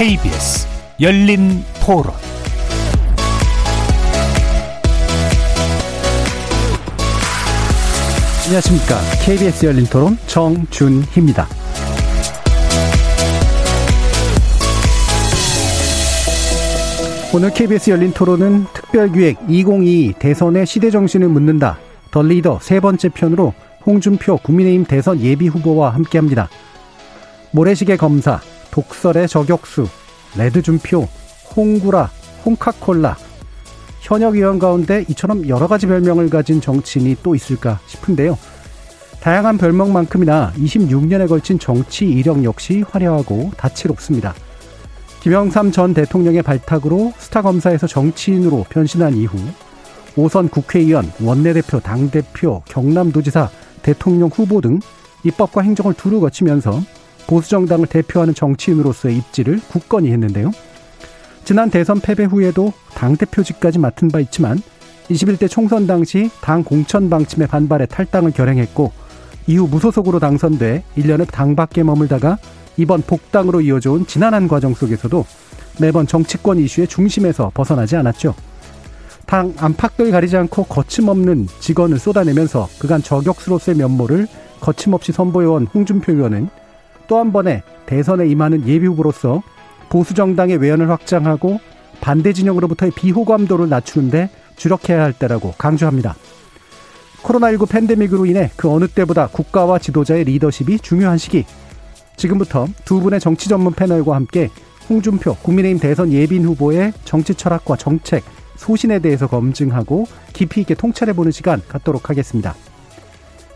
KBS 열린 토론 안녕하십니까. KBS 열린 토론 정준희입니다. 오늘 KBS 열린 토론은 특별기획 2022 대선의 시대정신을 묻는다. 더 리더 세 번째 편으로 홍준표 국민의힘 대선 예비 후보와 함께 합니다. 모래시계 검사, 독설의 저격수, 레드준표, 홍구라, 홍카콜라, 현역 의원 가운데 이처럼 여러 가지 별명을 가진 정치인이 또 있을까 싶은데요. 다양한 별명만큼이나 26년에 걸친 정치 이력 역시 화려하고 다채롭습니다. 김영삼 전 대통령의 발탁으로 스타 검사에서 정치인으로 변신한 이후 오선 국회의원, 원내대표, 당대표, 경남도지사, 대통령 후보 등 입법과 행정을 두루 거치면서 보수정당을 대표하는 정치인으로서의 입지를 굳건히 했는데요. 지난 대선 패배 후에도 당대표직까지 맡은 바 있지만 21대 총선 당시 당 공천 방침에 반발해 탈당을 결행했고 이후 무소속으로 당선돼 1년을 당 밖에 머물다가 이번 복당으로 이어져온 지난한 과정 속에서도 매번 정치권 이슈의 중심에서 벗어나지 않았죠. 당 안팎을 가리지 않고 거침없는 직언을 쏟아내면서 그간 저격수로서의 면모를 거침없이 선보여온 홍준표 의원은 또 한 번의 대선에 임하는 예비후보로서 보수 정당의 외연을 확장하고 반대 진영으로부터의 비호감도를 낮추는데 주력해야 할 때라고 강조합니다. 코로나19 팬데믹으로 인해 그 어느 때보다 국가와 지도자의 리더십이 중요한 시기. 지금부터 두 분의 정치 전문 패널과 함께 홍준표 국민의힘 대선 예빈 후보의 정치 철학과 정책, 소신에 대해서 검증하고 깊이 있게 통찰해보는 시간 갖도록 하겠습니다.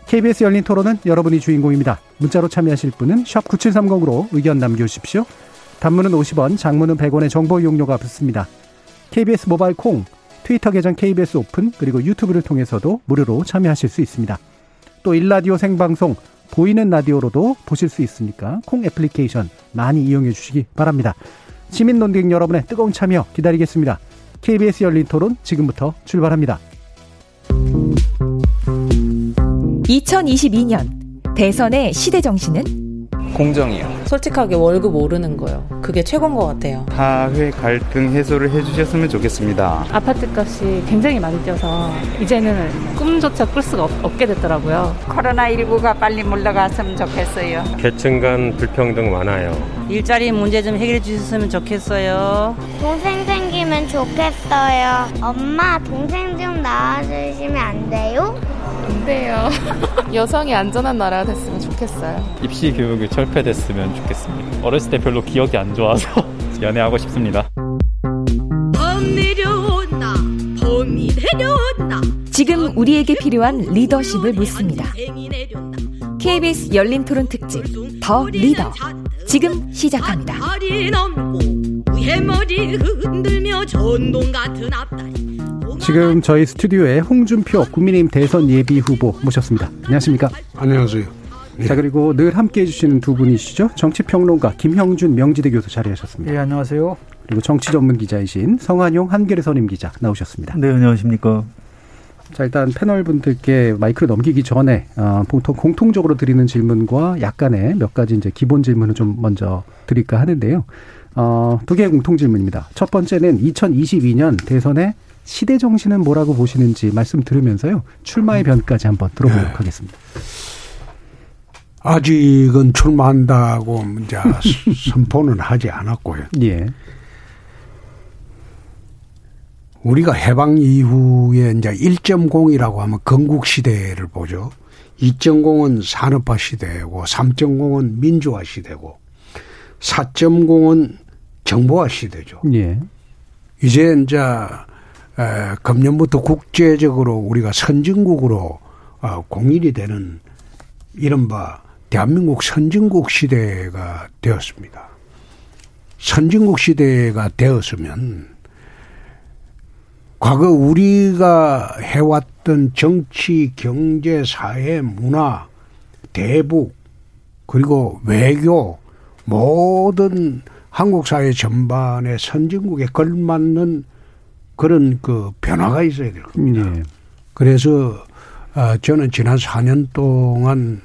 KBS 열린 토론은 여러분이 주인공입니다. 문자로 참여하실 분은 9730으로 의견 남겨주십시오. 단문은 50원, 장문은 100원의 정보 이용료가 붙습니다. KBS 모바일 콩, 트위터 계정 KBS 오픈, 그리고 유튜브를 통해서도 무료로 참여하실 수 있습니다. 또 일라디오 생방송, 보이는 라디오로도 보실 수 있으니까 콩 애플리케이션 많이 이용해 주시기 바랍니다. 시민 논객 여러분의 뜨거운 참여 기다리겠습니다. KBS 열린 토론 지금부터 출발합니다. 2022년 대선의 시대 정신은 공정이요. 솔직하게 월급 오르는 거요. 그게 최고인 것 같아요. 사회 갈등 해소를 해주셨으면 좋겠습니다. 아파트 값이 굉장히 많이 뛰어서 이제는 꿈조차 꿀 수가 없, 게 됐더라고요. 코로나19가 빨리 물러갔으면 좋겠어요. 계층 간 불평등 많아요. 일자리 문제 좀 해결해 주셨으면 좋겠어요. 동생 생기면 좋겠어요. 엄마, 동생 좀 낳아주시면 안 돼요? 안 돼요. 여성이 안전한 나라가 됐으면 좋겠어요. 입시 교육이 철폐됐으면 좋겠습니다. 어렸을 때 별로 기억이 안 좋아서 연애하고 싶습니다. 지금 우리에게 필요한 리더십을 묻습니다. KBS 열린 토론 특집 더 리더 지금 시작합니다. 지금 저희 스튜디오에 홍준표 국민의힘 대선 예비 후보 모셨습니다. 안녕하십니까? 안녕하세요. 네. 자 그리고 늘 함께 해 주시는 두 분이시죠. 정치평론가 김형준 명지대 교수 자리하셨습니다. 네 안녕하세요. 그리고 정치 전문 기자이신 성한용 한겨레 선임 기자 나오셨습니다. 네 안녕하십니까. 자 일단 패널 분들께 마이크를 넘기기 전에 어, 보통 공통적으로 드리는 질문과 약간의 몇 가지 이제 기본 질문을 좀 먼저 드릴까 하는데요. 어, 두 개의 공통 질문입니다. 첫 번째는 2022년 대선의 시대 정신은 뭐라고 보시는지 말씀 들으면서요. 출마의 변까지 한번 들어보도록 네. 하겠습니다. 아직은 출마한다고 이제 선포는 하지 않았고요. 예. 우리가 해방 이후에 이제 1.0이라고 하면 건국 시대를 보죠. 2.0은 산업화 시대고 3.0은 민주화 시대고 4.0은 정보화 시대죠. 예. 이제 이제 금년부터 국제적으로 우리가 선진국으로 어, 공인이 되는 이른바 대한민국 선진국 시대가 되었습니다. 선진국 시대가 되었으면 과거 우리가 해왔던 정치, 경제, 사회, 문화, 대북, 그리고 외교, 모든 한국 사회 전반의 선진국에 걸맞는 그런 그 변화가 있어야 될 겁니다. 네. 그래서 아, 저는 지난 4년 동안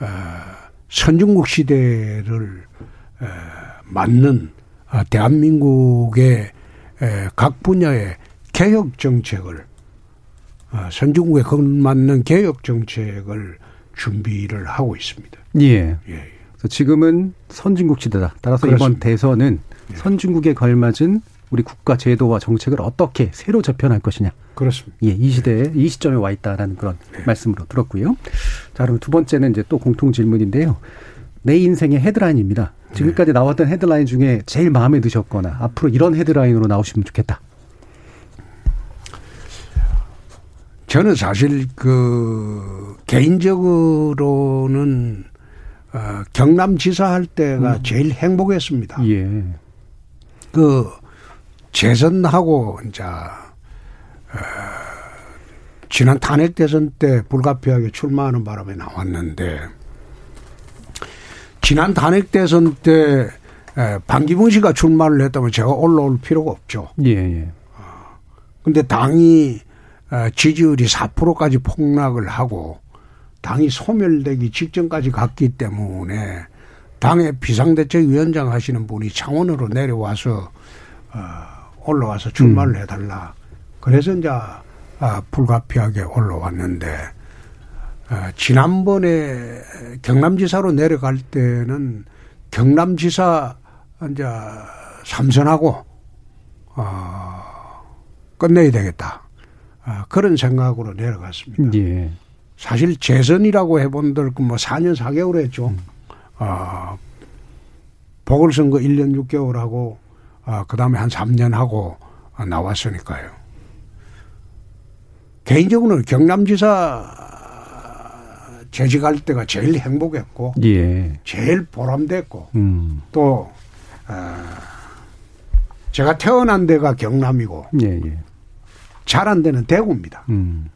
아, 선진국 시대를 맞는 아, 대한민국의 각 분야의 개혁 정책을 아, 선진국에 걸맞는 개혁 정책을 준비를 하고 있습니다. 예. 예. 지금은 선진국 시대다. 따라서 그렇습니다. 이번 대선은 예. 선진국에 걸맞은 우리 국가 제도와 정책을 어떻게 새로 재편할 것이냐. 그렇습니다. 예, 이 시대에 이 시점에 와 있다라는 그런 네. 말씀으로 들었고요. 자, 그럼 두 번째는 이제 또 공통 질문인데요. 내 인생의 헤드라인입니다. 지금까지 네. 나왔던 헤드라인 중에 제일 마음에 드셨거나 앞으로 이런 헤드라인으로 나오시면 좋겠다. 저는 사실 그 개인적으로는 어, 경남지사 할 때가 음. 제일 행복했습니다. 예. 그 재선하고 이제 어, 지난 탄핵 대선 때 불가피하게 출마하는 바람에 나왔는데 지난 탄핵 대선 때 반기문 씨가 출마를 했다면 제가 올라올 필요가 없죠. 예, 예. 근데 당이 어, 지지율이 4%까지 폭락을 하고 당이 소멸되기 직전까지 갔기 때문에 당의 비상대책위원장 하시는 분이 창원으로 내려와서 어, 올라와서 출마를 음. 해달라. 그래서 이제 아, 불가피하게 올라왔는데 어, 지난번에 경남지사로 내려갈 때는 경남지사 이제 삼선하고 어, 끝내야 되겠다. 아, 그런 생각으로 내려갔습니다. 예. 사실 재선이라고 해본들 뭐 4년 4개월 했죠. 음. 아, 보궐선거 1년 6개월 하고, 아, 그 다음에 한 3년 하고 나왔으니까요. 개인적으로는 경남지사 재직할 때가 제일 행복했고, 예. 제일 보람됐고, 음. 또, 어, 제가 태어난 데가 경남이고, 예, 예. 잘 안 되는 대구입니다. 음.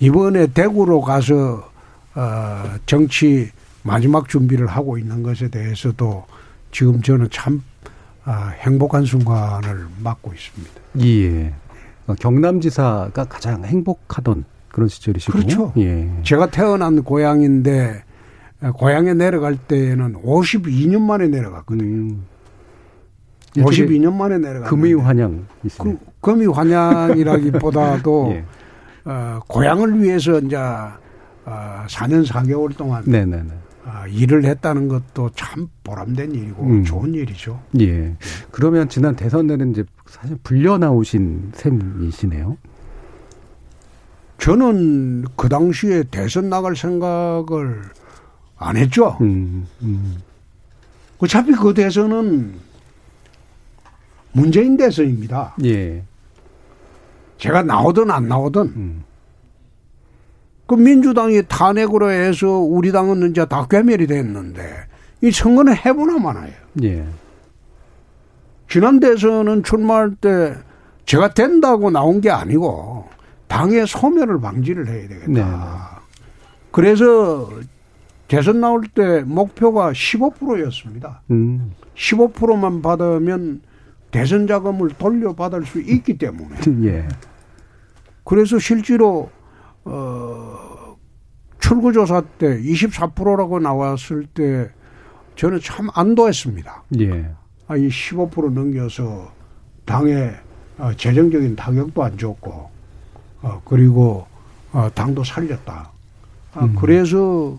이번에 대구로 가서 어, 정치 마지막 준비를 하고 있는 것에 대해서도 지금 저는 참 아, 행복한 순간을 맞고 있습니다. 예. 어, 경남지사가 가장 행복하던 그런 시절이시고. 그렇죠. 예. 제가 태어난 고향인데 고향에 내려갈 때에는 52년 만에 내려갔거든요. 음. 52년 만에 내려갔 금의 환영. 그, 금의 환영이라기보다도 예. 어, 고향을 위해서 이제 어, 4년 4개월 동안 네네네. 어, 일을 했다는 것도 참 보람된 일이고 음. 좋은 일이죠. 예. 그러면 지난 대선 때는 이제 사실 불려 나오신 셈이시네요. 저는 그 당시에 대선 나갈 생각을 안 했죠. 음, 음. 어차피 그 대선은 문재인 대선입니다. 예. 제가 나오든 안 나오든 음. 그 민주당이 탄핵으로 해서 우리 당은 이제 다 괴멸이 됐는데 이 선거는 해보나 마나요. 예. 지난 대선은 출마할 때 제가 된다고 나온 게 아니고 당의 소멸을 방지를 해야 되겠다. 네. 그래서 대선 나올 때 목표가 15%였습니다. 음. 15%만 받으면 대선 자금을 돌려받을 수 있기 때문에. 예. 그래서 실제로 어 출구 조사 때 24%라고 나왔을 때 저는 참 안도했습니다. 예. 아, 이 15% 넘겨서 당의 어, 재정적인 타격도 안 줬고, 어, 그리고 어, 당도 살렸다. 아, 음. 그래서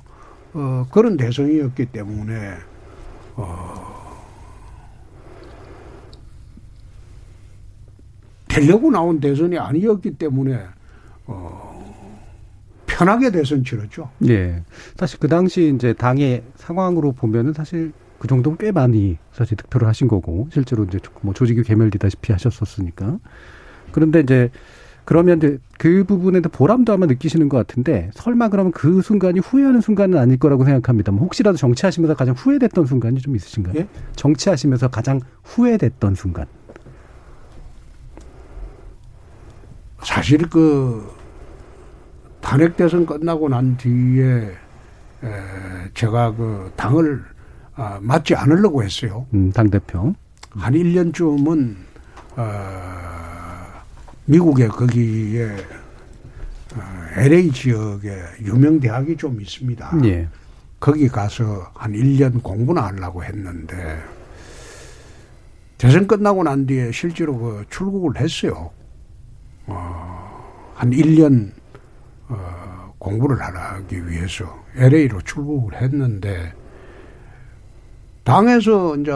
어, 그런 대선이었기 때문에 어, 되려고 나온 대선이 아니었기 때문에 어 편하게 대선 치렀죠. 예. 사실 그 당시 이제 당의 상황으로 보면은 사실 그 정도면 꽤 많이 사실 득표를 하신 거고 실제로 이제 뭐 조직이 괴멸되다시피 하셨었으니까 그런데 이제 그러면 이제 그 부분에도 보람도 아마 느끼시는 것 같은데 설마 그러면 그 순간이 후회하는 순간은 아닐 거라고 생각합니다. 뭐 혹시라도 정치하시면서 가장 후회됐던 순간이 좀 있으신가요? 예? 정치하시면서 가장 후회됐던 순간. 사실 그 탄핵 대선 끝나고 난 뒤에 에, 제가 그 당을 아, 맞지 않으려고 했어요. 음, 당 대표 한 1년쯤은 어, 미국에 거기에 어, LA 지역에 유명 대학이 좀 있습니다. 예. 거기 가서 한 1년 공부나 하려고 했는데 대선 끝나고 난 뒤에 실제로 그 출국을 했어요. 어, 한 1년 어, 공부를 하기 위해서 LA로 출국을 했는데 당에서 이제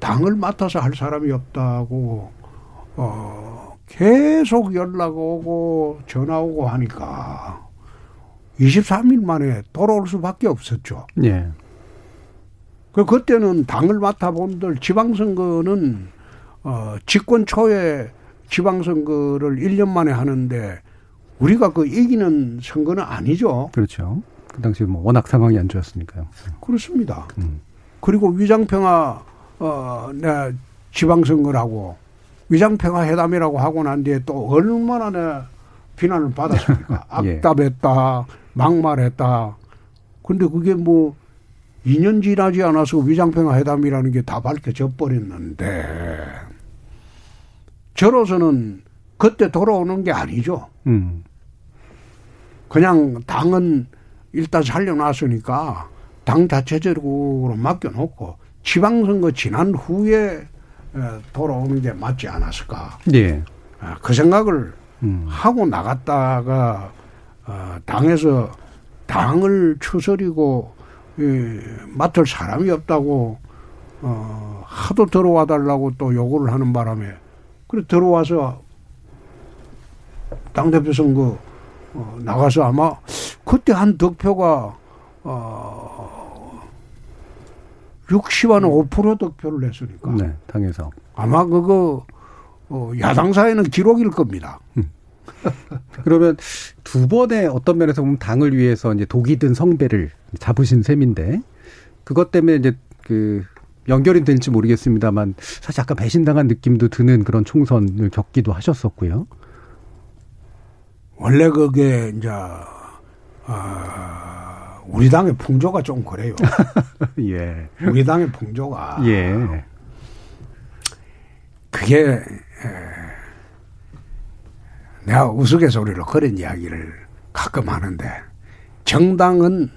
당을 맡아서 할 사람이 없다고 어 계속 연락 오고 전화 오고 하니까 23일 만에 돌아올 수밖에 없었죠. 예. 그 그때는 당을 맡아본들 지방선거는 어 집권 초에 지방선거를 1년 만에 하는데 우리가 그 이기는 선거는 아니죠. 그렇죠. 그 당시 뭐 워낙 상황이 안 좋았으니까요. 그렇습니다. 음. 그리고 위장평화 어, 내 지방선거라고 위장평화 회담이라고 하고 난 뒤에 또 얼마나 내 비난을 받았습니까? 예. 악답했다, 막말했다. 근데 그게 뭐 2년 지나지 않아서 위장평화 회담이라는 게 다 밝혀져 버렸는데 저로서는 그때 돌아오는 게 아니죠. 음. 그냥 당은 일단 살려놨으니까 당 자체적으로 맡겨놓고 지방선거 지난 후에 돌아오는 게 맞지 않았을까. 네. 그 생각을 음. 하고 나갔다가 어, 당에서 당을 추스리고 맡을 사람이 없다고 어, 하도 들어와 달라고 또 요구를 하는 바람에 그래 들어와서 당대표 선거 어, 나가서 아마 그때 한 득표가 어 60한 5% 득표를 냈으니까. 네, 당에서. 아마 그거 어, 야당 사회는 기록일 겁니다. 음. 그러면 두 번의 어떤 면에서 보면 당을 위해서 이제 독이 든 성배를 잡으신 셈인데 그것 때문에 이제 그 연결이 될지 모르겠습니다만 사실 약간 배신당한 느낌도 드는 그런 총선을 겪기도 하셨었고요. 원래 그게 이제 아 우리 당의 풍조가 좀 그래요. 예. 우리 당의 풍조가 예. 그게 에, 내가 우스갯소리로 그런 이야기를 가끔 하는데 정당은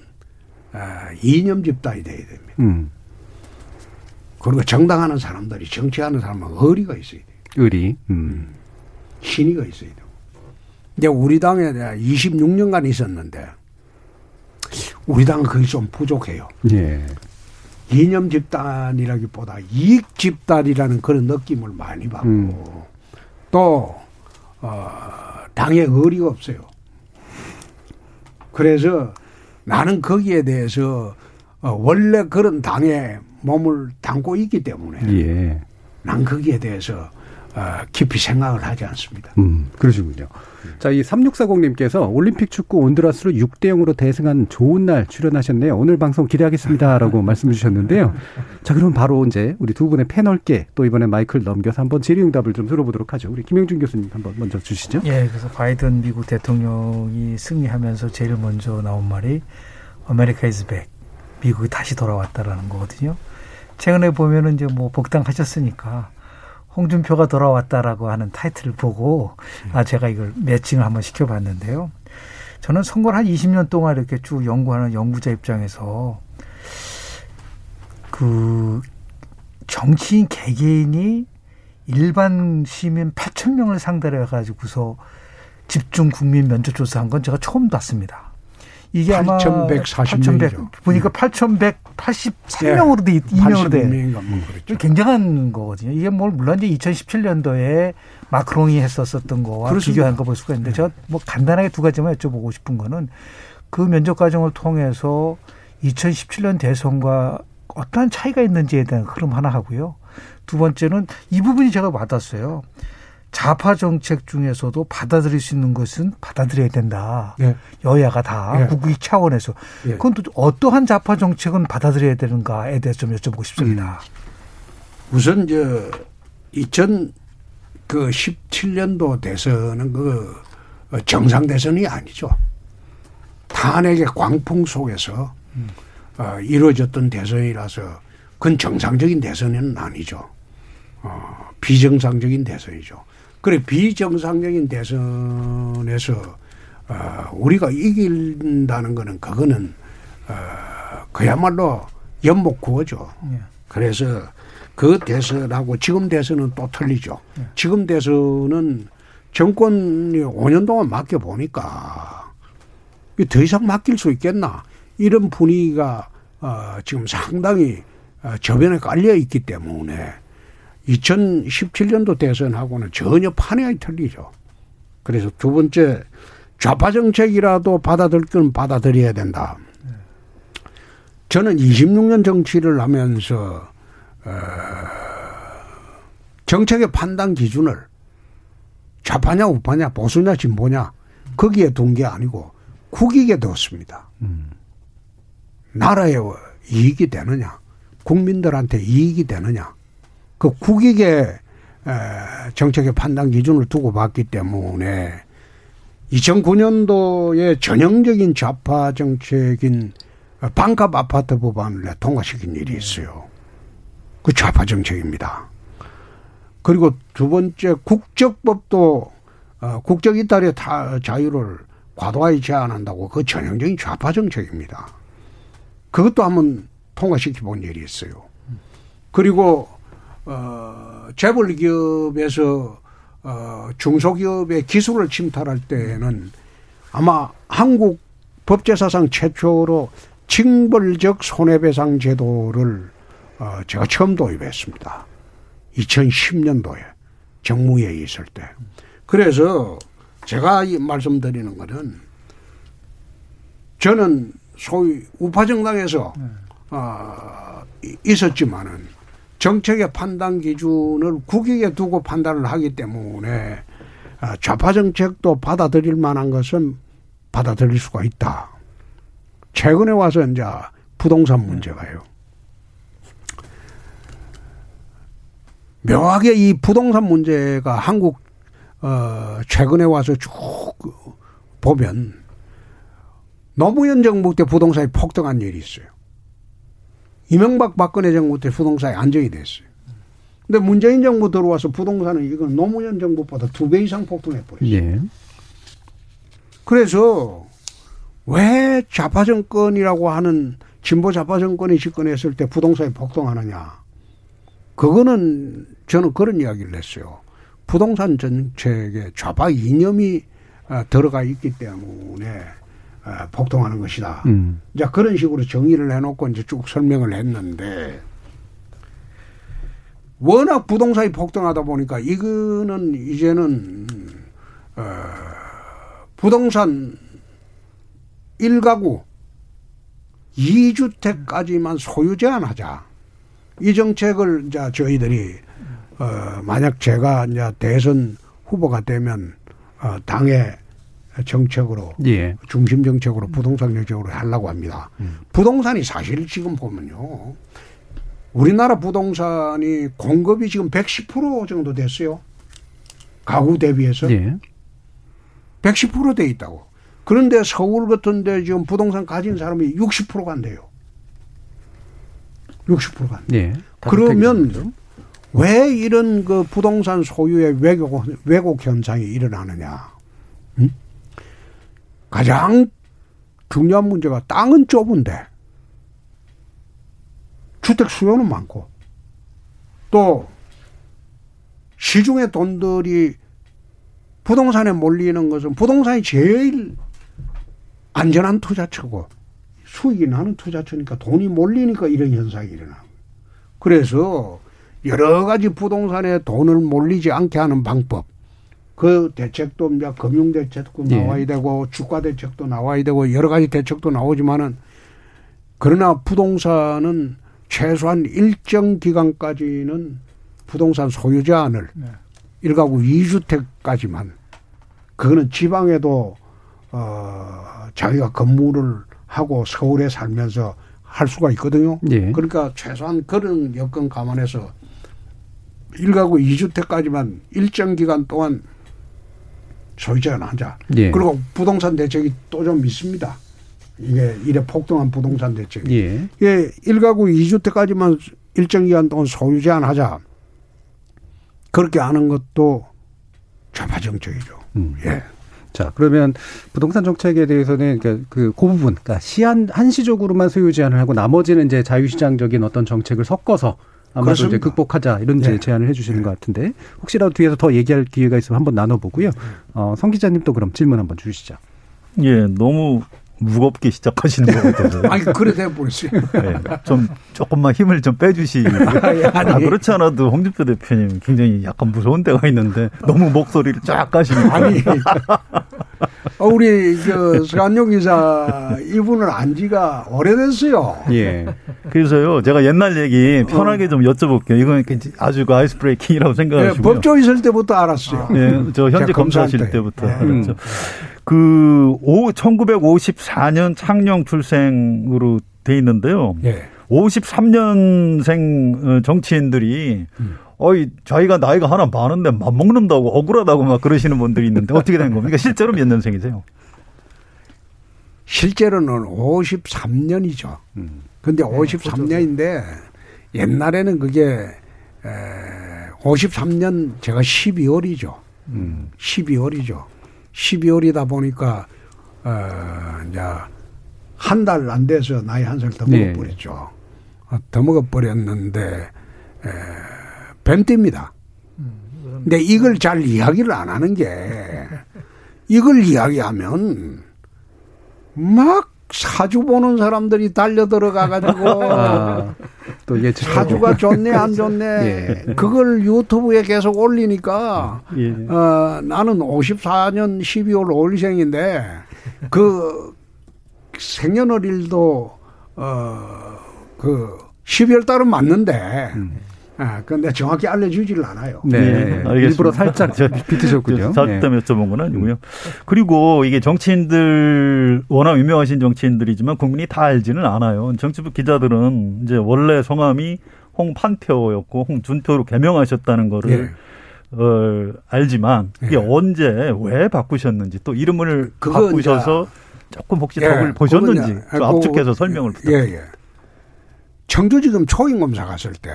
어, 이념 집단이 돼야 됩니다. 음. 그리고 정당하는 사람들이 정치하는 사람은 의리가 있어야 돼요. 의리. 음. 신의가 있어야 돼요. 이제 우리 당에 26년간 있었는데 우리 당은 그게 좀 부족해요. 예. 이념 집단이라기보다 이익 집단이라는 그런 느낌을 많이 받고 음. 또 어, 당에 의리가 없어요. 그래서 나는 거기에 대해서 어, 원래 그런 당에 몸을 담고 있기 때문에 예. 난 거기에 대해서 어, 깊이 생각을 하지 않습니다. 음, 그러시군요. 자, 이 3640님께서 올림픽 축구 온드라스로 6대 0으로 대승한 좋은 날 출연하셨네요. 오늘 방송 기대하겠습니다라고 말씀 주셨는데요. 자, 그럼 바로 이제 우리 두 분의 패널께 또 이번에 마이크를 넘겨서 한번 질의응답을 좀 들어보도록 하죠. 우리 김영준 교수님 한번 먼저 주시죠. 예, 그래서 바이든 미국 대통령이 승리하면서 제일 먼저 나온 말이 America is back. 미국이 다시 돌아왔다라는 거거든요. 최근에 보면은 이제 뭐 복당하셨으니까 홍준표가 돌아왔다라고 하는 타이틀을 보고 아 제가 이걸 매칭을 한번 시켜봤는데요. 저는 선거를 한 20년 동안 이렇게 쭉 연구하는 연구자 입장에서 그 정치인 개개인이 일반 시민 8천 명을 상대로 해가지고서 집중 국민 면접 조사한 건 제가 처음 봤습니다. 이게 8 아마 8,140명이죠. 보니까 8,183명으로 돼, 2명으로 돼. 굉장한 거거든요. 이게 뭘 물론 이제 2017년도에 마크롱이 했었었던 거와 그렇습니다. 비교한 거볼 수가 있는데 네. 제가 뭐 간단하게 두 가지만 여쭤보고 싶은 거는 그 면접 과정을 통해서 2017년 대선과 어떠한 차이가 있는지에 대한 흐름 하나 하고요. 두 번째는 이 부분이 제가 와닿았어요. 좌파 정책 중에서도 받아들일 수 있는 것은 받아들여야 된다. 네. 여야가 다 네. 국익 차원에서. 네. 그건 또 어떠한 좌파 정책은 받아들여야 되는가에 대해서 좀 여쭤보고 싶습니다. 음. 우선 이제 2017년도 대선은 그 정상 대선이 아니죠. 탄핵의 광풍 속에서 음. 어, 이루어졌던 대선이라서 그건 정상적인 대선은 아니죠. 어, 비정상적인 대선이죠. 그래 비정상적인 대선에서 어, 우리가 이긴다는 거는 그거는 어, 그야말로 연목구호죠. 예. 그래서 그 대선하고 지금 대선은 또 틀리죠. 네. 지금 대선은 정권이 5년 동안 맡겨 보니까 더 이상 맡길 수 있겠나 이런 분위기가 어 지금 상당히 어, 저변에 깔려 있기 때문에 2017년도 대선하고는 전혀 판이 틀리죠. 그래서 두 번째 좌파 정책이라도 받아들일 건 받아들여야 된다. 저는 26년 정치를 하면서 어, 정책의 판단 기준을 좌파냐 우파냐 보수냐 진보냐 거기에 둔 게 아니고 국익에 뒀습니다. 음. 나라에 이익이 되느냐 국민들한테 이익이 되느냐 그 국익의 정책의 판단 기준을 두고 봤기 때문에 2009년도에 전형적인 좌파 정책인 반값 아파트 법안을 통과시킨 일이 있어요. 그 좌파 정책입니다. 그리고 두 번째 국적법도 어, 국적 이탈의 자유를 과도하게 제한한다고 그 전형적인 좌파 정책입니다. 그것도 한번 통과시켜 본 일이 있어요. 그리고 어 재벌 기업에서 어 중소기업의 기술을 침탈할 때는 아마 한국 법제사상 최초로 징벌적 손해배상 제도를 어 제가 처음 도입했습니다. 2010년도에 정무회에 있을 때. 그래서 제가 말씀드리는 거는 저는 소위 우파 정당에서 네. 어, 있었지만은 정책의 판단 기준을 국익에 두고 판단을 하기 때문에 어, 좌파 정책도 받아들일 만한 것은 받아들일 수가 있다. 최근에 와서 이제 부동산 문제가요. 묘하게 이 부동산 문제가 한국 어 최근에 와서 쭉 보면 노무현 정부 때 부동산이 폭등한 일이 있어요. 이명박 박근혜 정부 때 부동산이 안정이 됐어요. 근데 문재인 정부 들어와서 부동산은 이건 노무현 정부보다 두 배 이상 폭등해 버렸어요. 예. 그래서 왜 좌파 정권이라고 하는 진보 좌파 정권이 집권했을 때 부동산이 폭등하느냐. 그거는 저는 그런 이야기를 했어요. 부동산 정책에 좌파 이념이 어, 들어가 있기 때문에 어, 폭동하는 것이다. 음. 이제 그런 식으로 정의를 해놓고 이제 쭉 설명을 했는데 워낙 부동산이 폭등하다 보니까 이거는 이제는 어 부동산 1가구 2주택까지만 소유 제한하자. 이 정책을 이제 저희들이 어 만약 제가 이제 대선 후보가 되면 어 당의 정책으로 예. 중심 정책으로 부동산 정책으로 하려고 합니다. 음. 부동산이 사실 지금 보면요. 우리나라 부동산이 공급이 지금 110% 정도 됐어요. 가구 대비해서. 예. 110%돼 있다고. 그런데 서울 같은 데 지금 부동산 가진 사람이 60%가 안 돼요. 60%가 안 돼요. 예. 그러면 왜 이런 그 부동산 소유의 왜곡, 왜곡 현상이 일어나느냐. 응? 가장 중요한 문제가 땅은 좁은데 주택 수요는 많고 또 시중의 돈들이 부동산에 몰리는 것은 부동산이 제일 안전한 투자처고 수익이 나는 투자처니까 돈이 몰리니까 이런 현상이 일어나. 그래서 여러 가지 부동산에 돈을 몰리지 않게 하는 방법 그 대책도 이제 금융 대책도 네. 나와야 되고 주가 대책도 나와야 되고 여러 가지 대책도 나오지만은 그러나 부동산은 최소한 일정 기간까지는 부동산 소유 제한을 네. 1가구 2주택까지만 그거는 지방에도 어 자기가 근무를 하고 서울에 살면서 할 수가 있거든요. 네. 그러니까 최소한 그런 여건 감안해서 1가구 2주택까지만 일정 기간 동안 소유자가 하자. 예. 그리고 부동산 대책이 또 좀 있습니다. 이게 이래 폭등한 부동산 대책. 예. 예, 1가구 2주택까지만 일정 기간 동안 소유 제한하자. 그렇게 하는 것도 좌파 정책이죠. 음. 예. 자, 그러면 부동산 정책에 대해서는 그러니까 그, 그 부분, 그러니까 시한, 한시적으로만 소유 제한을 하고 나머지는 이제 자유시장적인 어떤 정책을 섞어서 아마도 그렇습니다. 이제 극복하자 이런 네. 제안을 해주시는 네. 것 같은데 혹시라도 뒤에서 더 얘기할 기회가 있으면 한번 나눠보고요. 어, 성 기자님 또 그럼 질문 한번 주시죠. 예, 너무 무겁게 시작하시는 것 같아서. 아니, 그래 돼버렸어요. 네, 좀, 조금만 힘을 좀 빼주시. 아, 그렇지 않아도 홍준표 대표님 굉장히 약간 무서운 때가 있는데 너무 목소리를 쫙 가시니까. 아니. 어, 우리, 그, 서한용 기자, 이분을 안 지가 오래됐어요. 예. 그래서요, 제가 옛날 얘기 편하게 어. 좀 여쭤볼게요. 이건 아주 그 아이스 브레이킹이라고 생각하시고. 예, 법조 있을 때부터 알았어요. 예, 저 현재 검사하실 때부터 예. 알았죠. 음. 그, 오, 1954년 창녕 출생으로 돼 있는데요. 예. 53년생 어, 정치인들이 음. 어이 자기가 나이가 하나 많은데 맘먹는다고 억울하다고 막 그러시는 분들이 있는데 어떻게 된 겁니까? 실제로 몇 년생이세요? 실제로는 53년이죠. 음. 근데 53년인데 옛날에는 그게 에 53년 제가 12월이죠. 음. 12월이죠. 12월이다 보니까 어 이제 한 달 안 돼서 나이 한 살 더 먹어버렸죠. 네. 더 먹어버렸는데 에 뱀띠입니다. 근데 이걸 잘 이야기를 안 하는 게 이걸 이야기하면 막 사주 보는 사람들이 달려 들어가 가지고 아, 또 이게 사주가 좋네 안 좋네 예. 그걸 유튜브에 계속 올리니까 예. 어, 나는 54년 12월 5일생인데 그 생년월일도 어 그 12월 달은 맞는데 음. 아, 근데 정확히 알려주지를 않아요. 네. 네. 알겠습니다. 일부러 살짝 비트셨군요. 살짝 네. 여쭤본 건 아니고요. 그리고 이게 정치인들, 워낙 유명하신 정치인들이지만 국민이 다 알지는 않아요. 정치부 기자들은 이제 원래 성함이 홍판표였고 홍준표로 개명하셨다는 거를 네. 어, 알지만 이게 네. 언제 왜 바꾸셨는지 또 이름을 바꾸셔서 조금 혹시 예, 덕을 보셨는지 좀 압축해서 설명을 부탁드립니다. 예, 예. 청주지검 초임 검사 갔을 때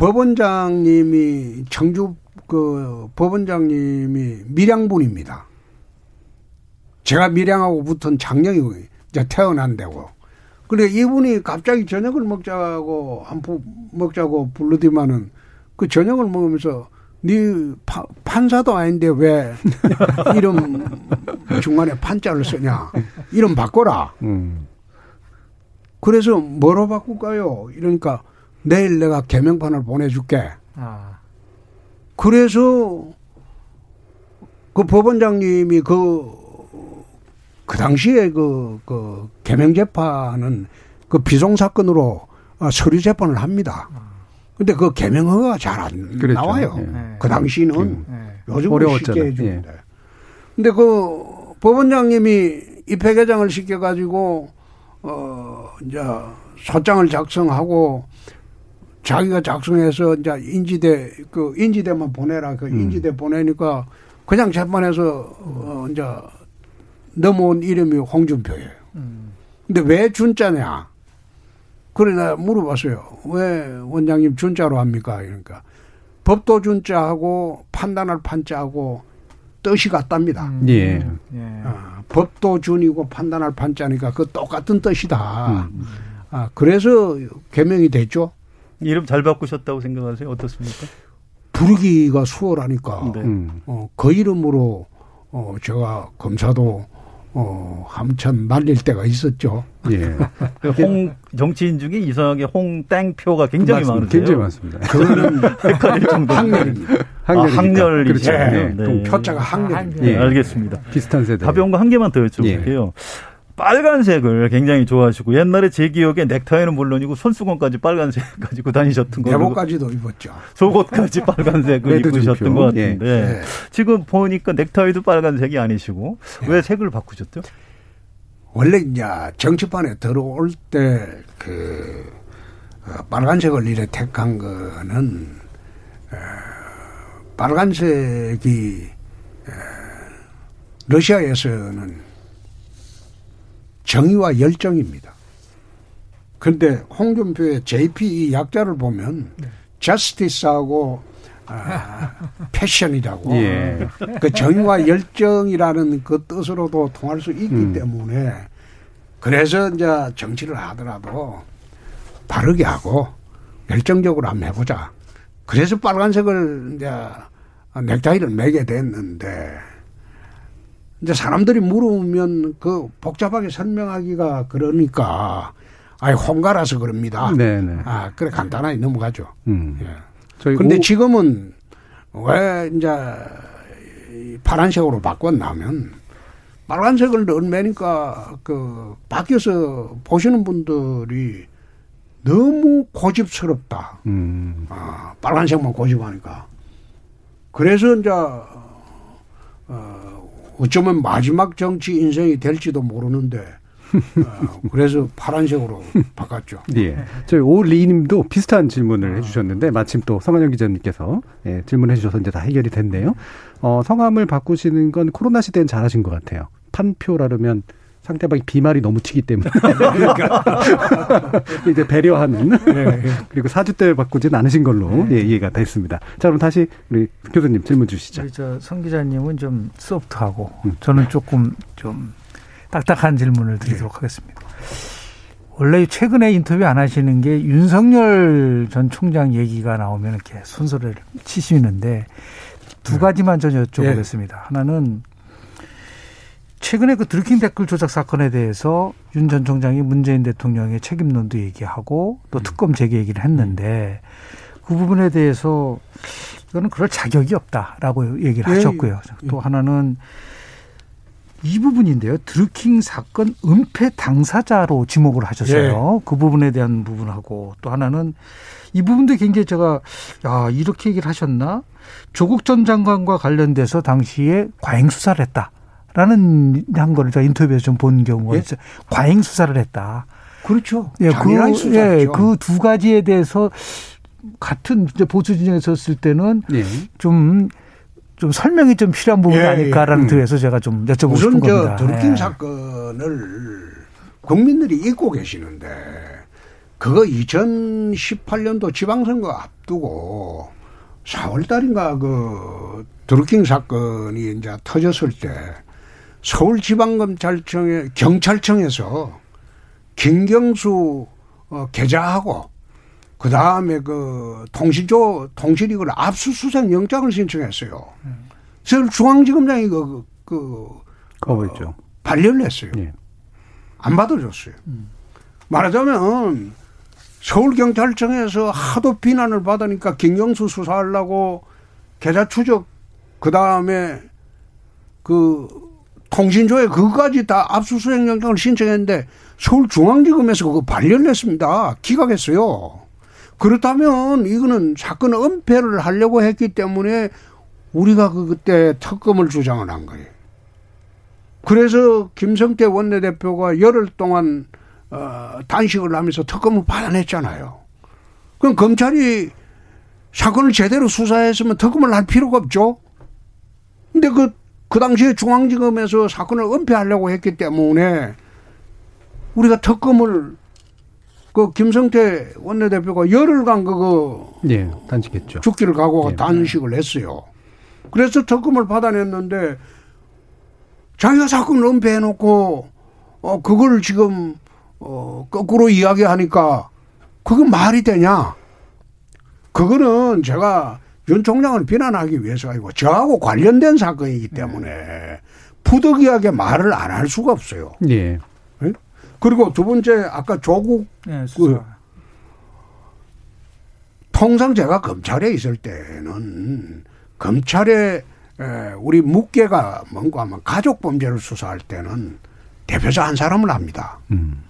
법원장님이 청주 그 법원장님이 밀양분입니다. 제가 밀양하고 붙은 장령이 이제 태어난다고. 그래 이분이 갑자기 저녁을 먹자고 한푸 먹자고 부르디만은 그 저녁을 먹으면서 네 파, 판사도 아닌데 왜 이름 중간에 판자를 쓰냐 이름 바꿔라. 음. 그래서 뭐로 바꿀까요? 이러니까 내일 내가 개명판을 보내줄게. 아. 그래서 그 법원장님이 그, 그 당시에 그, 그 개명재판은 그 비송사건으로 어, 서류 재판을 합니다. 아. 근데 그 개명허가 잘 안 나와요. 예. 그 당시는 예. 요즘은 쉽게 해주는데. 예. 근데 그 법원장님이 입회계장을 시켜가지고 어 이제 소장을 작성하고 자기가 작성해서 이제 인지대 그 인지대만 보내라 그 음. 인지대 보내니까 그냥 재판에서 어 이제 넘어온 이름이 홍준표예요. 음. 근데 왜 준자냐? 그래 나 물어봤어요. 왜 원장님 준자로 합니까? 그러니까 법도 준자하고 판단할 판자하고 뜻이 같답니다. 음. 예. 예. 아, 법도 준이고 판단할 판자니까 그 똑같은 뜻이다. 음. 아, 그래서 개명이 됐죠. 이름 잘 바꾸셨다고 생각하세요? 어떻습니까? 부르기가 수월하니까 네. 음. 어, 그 이름으로 어, 제가 검사도 어, 함참 날릴 때가 있었죠. 예. 홍 정치인 중에 이상하게 홍땡표가 굉장히 많으세요. 굉장히 많습니다. 그거는 헷갈릴 정도. 학렬입니다. 학렬이죠. 아, 네. 네. 표자가 학렬. 예, 알겠습니다. 비슷한 세대. 가벼운 거 한 개만 더 여쭤볼게요. 예. 빨간색을 굉장히 좋아하시고 옛날에 제 기억에 넥타이는 물론이고 손수건까지 빨간색 가지고 다니셨던 거. 내복까지도 입었죠. 속옷까지 빨간색을 입으셨던 것 같은데 예. 네. 지금 보니까 넥타이도 빨간색이 아니시고 예. 왜 색을 바꾸셨죠? 원래 이제 정치판에 들어올 때그 어, 빨간색을 이래 택한 거는 어, 빨간색이 어, 러시아에서는 정의와 열정입니다. 근데 홍준표의 JP 약자를 보면 네. justice하고 아, 패션이라고. 예. 그 정의와 열정이라는 그 뜻으로도 통할 수 있기 음. 때문에 그래서 이제 정치를 하더라도 바르게 하고 열정적으로 한번 해보자. 그래서 빨간색을 이제 넥타이를 매게 됐는데 이제 사람들이 물으면 그 복잡하게 설명하기가 그러니까 아예 홍가라서 그럽니다. 네네. 네. 아 그래 간단하게 넘어가죠. 음. 예. 그런데 오... 지금은 왜 이제 파란색으로 바꿨냐면 빨간색을 넣으니까 그 밖에서 보시는 분들이 너무 고집스럽다. 음. 아, 빨간색만 고집하니까. 그래서 이제 어, 어쩌면 마지막 정치 인생이 될지도 모르는데 어, 그래서 파란색으로 바꿨죠. 예. 저희 오리님도 비슷한 질문을 아. 해주셨는데 마침 또 성한영 기자님께서 예, 질문해 주셔서 이제 다 해결이 됐네요. 어, 성함을 바꾸시는 건 코로나 시대엔 잘하신 것 같아요. 판표라면 상대방이 비말이 너무 튀기 때문에 그러니까 이제 배려하는 네. 그리고 사주 때 바꾸진 않으신 걸로 네. 예, 이해가 됐습니다. 자 그럼 다시 우리 교수님 질문 주시죠. 우리 저성 기자님은 좀 소프트하고 음. 저는 조금 좀 딱딱한 질문을 드리도록 네. 하겠습니다. 원래 최근에 인터뷰 안 하시는 게 윤석열 전 총장 얘기가 나오면 이렇게 순서를 치시는데 두 네. 가지만 전 여쭤보겠습니다. 네. 하나는 최근에 그 드루킹 댓글 조작 사건에 대해서 윤 전 총장이 문재인 대통령의 책임론도 얘기하고 또 음. 특검 재개 얘기를 했는데 그 부분에 대해서 이거는 그럴 자격이 없다라고 얘기를 예. 하셨고요. 또 예. 하나는 이 부분인데요. 드루킹 사건 은폐 당사자로 지목을 하셨어요. 예. 그 부분에 대한 부분하고 또 하나는 이 부분도 굉장히 제가 야 이렇게 얘기를 하셨나? 조국 전 장관과 관련돼서 당시에 과잉 수사를 했다. 라는 한 거를 제가 인터뷰에서 좀 본 경우가 예? 있어요. 과잉 수사를 했다. 그렇죠. 예, 그, 예, 그 두 가지에 대해서 같은 보수 진영에 섰을 때는 예. 좀, 좀 설명이 좀 필요한 부분이 예, 아닐까라는 예. 뜻에서 제가 좀 여쭤보고 싶은 겁니다. 우선 저 드루킹 예. 사건을 국민들이 잊고 계시는데 그거 2018년도 지방선거 앞두고 4월 달인가 그 드루킹 사건이 이제 터졌을 때 서울지방검찰청에 경찰청에서 김경수 어, 계좌하고 그 다음에 그 통신조 통신이걸 압수수색 영장을 신청했어요. 서울중앙지검장이 그, 그, 거부했죠. 어, 반려를 했어요. 예. 안 받아줬어요. 음. 말하자면 서울경찰청에서 하도 비난을 받으니까 김경수 수사하려고 계좌 추적 그 다음에 그 통신조에 그것까지 다 압수수색 영장을 신청했는데 서울중앙지검에서 그거 발령을 했습니다. 기각했어요. 그렇다면 이거는 사건 은폐를 하려고 했기 때문에 우리가 그 그때 특검을 주장을 한 거예요. 그래서 김성태 원내대표가 열흘 동안 어, 단식을 하면서 특검을 받아냈잖아요. 그럼 검찰이 사건을 제대로 수사했으면 특검을 할 필요가 없죠. 근데 그 그 당시에 중앙지검에서 사건을 은폐하려고 했기 때문에 우리가 특검을 그 김성태 원내대표가 열흘간 그거 예, 단식했죠. 죽기를 가고 예. 단식을 했어요. 그래서 특검을 받아냈는데 자기가 사건을 은폐해놓고 어 그걸 지금 어 거꾸로 이야기하니까 그건 말이 되냐? 그거는 제가 윤 총장을 비난하기 위해서 아니고 저하고 관련된 사건이기 때문에 네. 부득이하게 말을 안 할 수가 없어요. 예. 네? 그리고 두 번째 아까 조국 네, 그 통상 제가 검찰에 있을 때는 검찰에 우리 묵계가 뭔가 하면 가족 범죄를 수사할 때는 대표자 한 사람을 합니다. 음.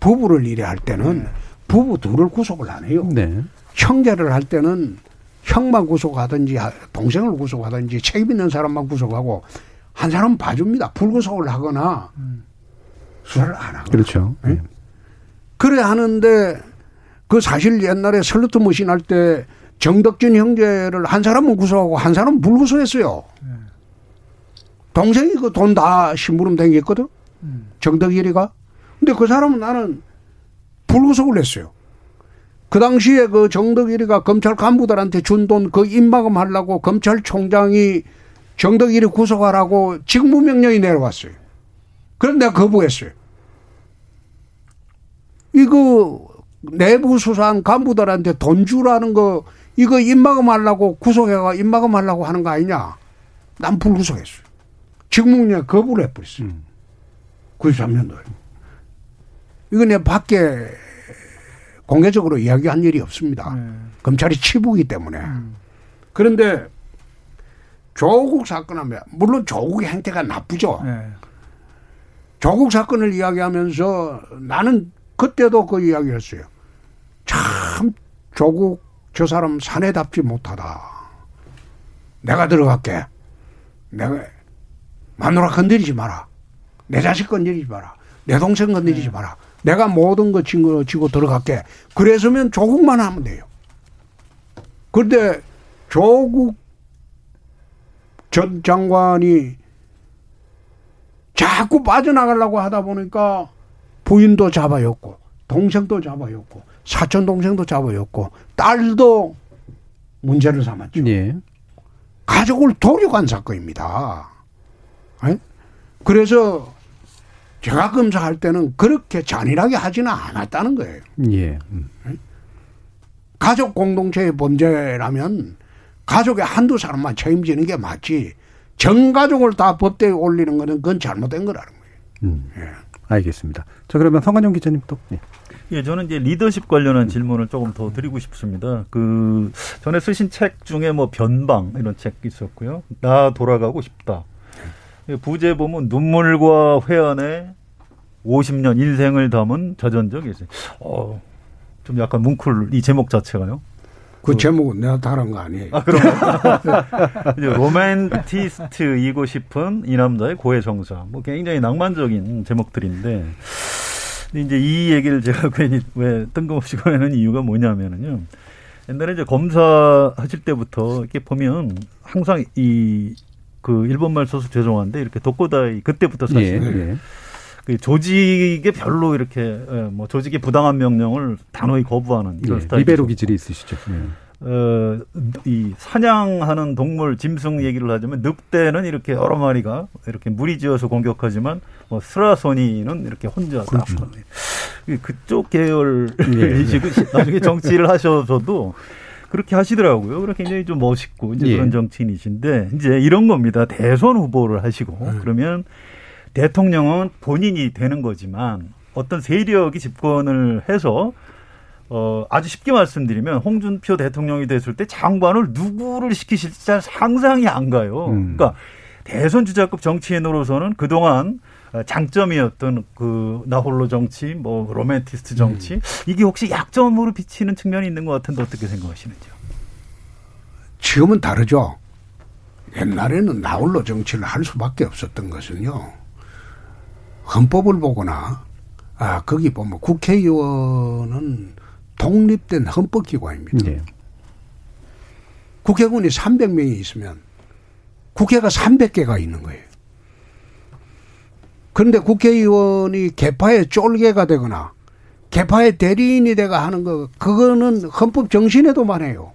부부를 일해 할 때는 네. 부부 둘을 구속을 안 해요. 네. 형제를 할 때는 형만 구속하든지 동생을 구속하든지 책임 있는 사람만 구속하고 한 사람 봐줍니다. 불구속을 하거나 수사를 안 하고. 그렇죠. 네? 그래 하는데 그 사실 옛날에 슬루트 머신 할 때 정덕진 형제를 한 사람은 구속하고 한 사람은 불구속했어요. 동생이 그 돈 다 심부름 댕겼거든. 정덕일이가. 근데 그 사람은 나는 불구속을 했어요. 그 당시에 그 정덕일이가 검찰 간부들한테 준 돈 그 입막음 하려고 검찰총장이 정덕일이 구속하라고 직무명령이 내려왔어요. 그런데 내가 거부했어요. 이거 내부 수사한 간부들한테 돈 주라는 거 이거 입막음 하려고 구속해가 입막음 하려고 하는 거 아니냐. 난 불구속했어요. 직무명령 거부를 해버렸어요. 음. 93년도에. 이거 내 밖에 공개적으로 이야기한 일이 없습니다. 네. 검찰이 치부기 때문에. 음. 그런데 조국 사건 하면 물론 조국의 행태가 나쁘죠. 네. 조국 사건을 이야기하면서 나는 그때도 그 이야기를 했어요. 참 조국 저 사람 사내답지 못하다. 내가 들어갈게. 내가 마누라 건드리지 마라. 내 자식 건드리지 마라. 내 동생 건드리지 네. 마라. 내가 모든 거 징거 지고 들어갈게. 그래서면 조국만 하면 돼요. 그런데 조국 전 장관이 자꾸 빠져나가려고 하다 보니까 부인도 잡아였고 동생도 잡아였고 사촌 동생도 잡아였고 딸도 문제를 삼았죠. 예. 가족을 도륙한 사건입니다. 에? 그래서 제가 검사할 때는 그렇게 잔인하게 하지는 않았다는 거예요. 예. 음. 가족 공동체의 범죄라면 가족의 한두 사람만 책임지는 게 맞지. 전 가족을 다 법대에 올리는 거는 그건 잘못된 거라는 거예요. 음. 예. 알겠습니다. 자 그러면 성관영 기자님 또. 예. 예, 저는 이제 리더십 관련한 질문을 조금 더 드리고 싶습니다. 그 전에 쓰신 책 중에 뭐 변방 이런 책 있었고요. 나 돌아가고 싶다. 부제 보면 눈물과 회한의 50년 인생을 담은 저전적이 있어요. 어, 좀 약간 뭉클 이 제목 자체가요. 그, 그 제목은 내가 다른 거 아니에요. 아, 그럼. 로맨티스트이고 싶은 이 남자의 고해 정사. 뭐 굉장히 낭만적인 제목들인데. 근데 이제 이 얘기를 제가 괜히 왜 뜬금없이 꺼내는 이유가 뭐냐면은요. 옛날에 이제 검사 하실 때부터 이렇게 보면 항상 이 그 일본말 써서 죄송한데 이렇게 독고다이 그때부터 사실 예, 예. 그 조직에 별로 이렇게 예, 뭐 조직의 부당한 명령을 단호히 거부하는 이런 예, 스타일. 리베로 기질이 있으시죠. 예. 어, 이 사냥하는 동물 짐승 얘기를 하자면 늑대는 이렇게 여러 마리가 이렇게 무리지어서 공격하지만 뭐 스라소니는 이렇게 혼자 그렇죠. 딱 그쪽 계열 예. 나중에 정치를 하셔서도 그렇게 하시더라고요. 그래 굉장히 좀 멋있고 이제 예. 그런 정치인이신데 이제 이런 겁니다. 대선 후보를 하시고 음. 그러면 대통령은 본인이 되는 거지만 어떤 세력이 집권을 해서 어, 아주 쉽게 말씀드리면 홍준표 대통령이 됐을 때 장관을 누구를 시키실지 잘 상상이 안 가요. 음. 그러니까 대선 주자급 정치인으로서는 그동안 장점이었던 그 나홀로 정치, 뭐 로맨티스트 정치 음. 이게 혹시 약점으로 비치는 측면이 있는 것 같은데 어떻게 생각하시는지요? 지금은 다르죠. 옛날에는 나홀로 정치를 할 수밖에 없었던 것은요. 헌법을 보거나 아 거기 보면 국회의원은 독립된 헌법기관입니다. 네. 국회의원이 300명이 있으면 국회가 300개가 있는 거예요. 그런데 국회의원이 개파의 쫄개가 되거나 개파의 대리인이 되가 하는 거 그거는 헌법 정신에도 많아요.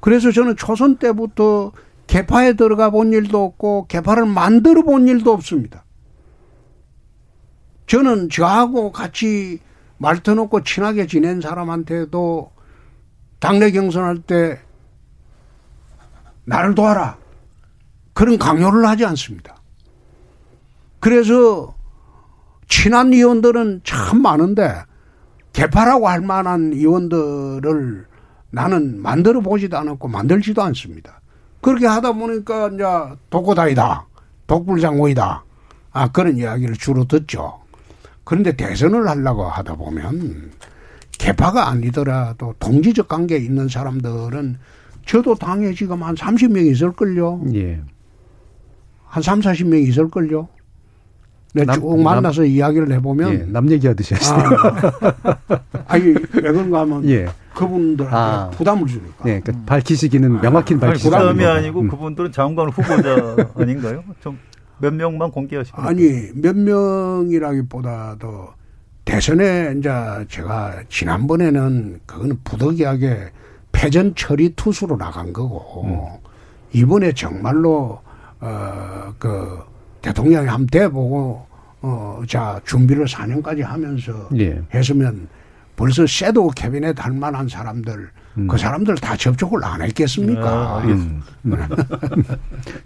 그래서 저는 초선 때부터 개파에 들어가 본 일도 없고 개파를 만들어 본 일도 없습니다. 저는 저하고 같이 말터놓고 친하게 지낸 사람한테도 당내 경선할 때 나를 도와라. 그런 강요를 하지 않습니다. 그래서 친한 의원들은 참 많은데 개파라고 할 만한 의원들을 나는 만들어 보지도 않았고 만들지도 않습니다. 그렇게 하다 보니까 이제 독고다이다. 독불장고이다. 아, 그런 이야기를 주로 듣죠. 그런데 대선을 하려고 하다 보면 개파가 아니더라도 동지적 관계에 있는 사람들은 저도 당에 지금 한 30명 있을걸요. 예. 한 3, 40명 있을걸요. 내가 남, 쭉 만나서 남, 이야기를 해보면. 예, 남 얘기하듯이 하시네요. 아, 아니, 왜 그런가 하면. 예. 그분들한테 아, 부담을 주니까. 네, 그러니까 밝히시기는 명확히 아, 밝히시죠. 부담이 아니고 음. 그분들은 장관 후보자 아닌가요? 좀 몇 명만 공개하시고 아니 몇 명이라기보다도 대선에 이제 제가 지난번에는 그거는 부득이하게 패전 처리 투수로 나간 거고 음. 이번에 정말로 어그 대통령이 한번 돼보고 어 자 준비를 4년까지 하면서 예. 했으면 벌써 섀도우 캐비넷 할 만한 사람들 음. 그 사람들 다 접촉을 안 했겠습니까? 아, 음.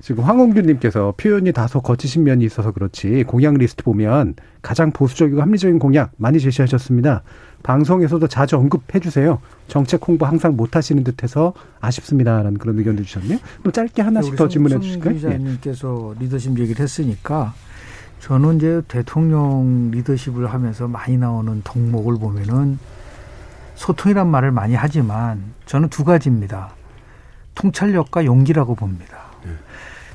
지금 황홍규님께서 표현이 다소 거치신 면이 있어서 그렇지 공약 리스트 보면 가장 보수적이고 합리적인 공약 많이 제시하셨습니다. 방송에서도 자주 언급해 주세요. 정책 홍보 항상 못 하시는 듯해서 아쉽습니다라는 그런 의견도 주셨네요. 또 짧게 하나씩 더 질문해 주실까요? 기자님께서 예. 리더십 얘기를 했으니까 저는 이제 대통령 리더십을 하면서 많이 나오는 덕목을 보면은 소통이란 말을 많이 하지만 저는 두 가지입니다. 통찰력과 용기라고 봅니다. 네.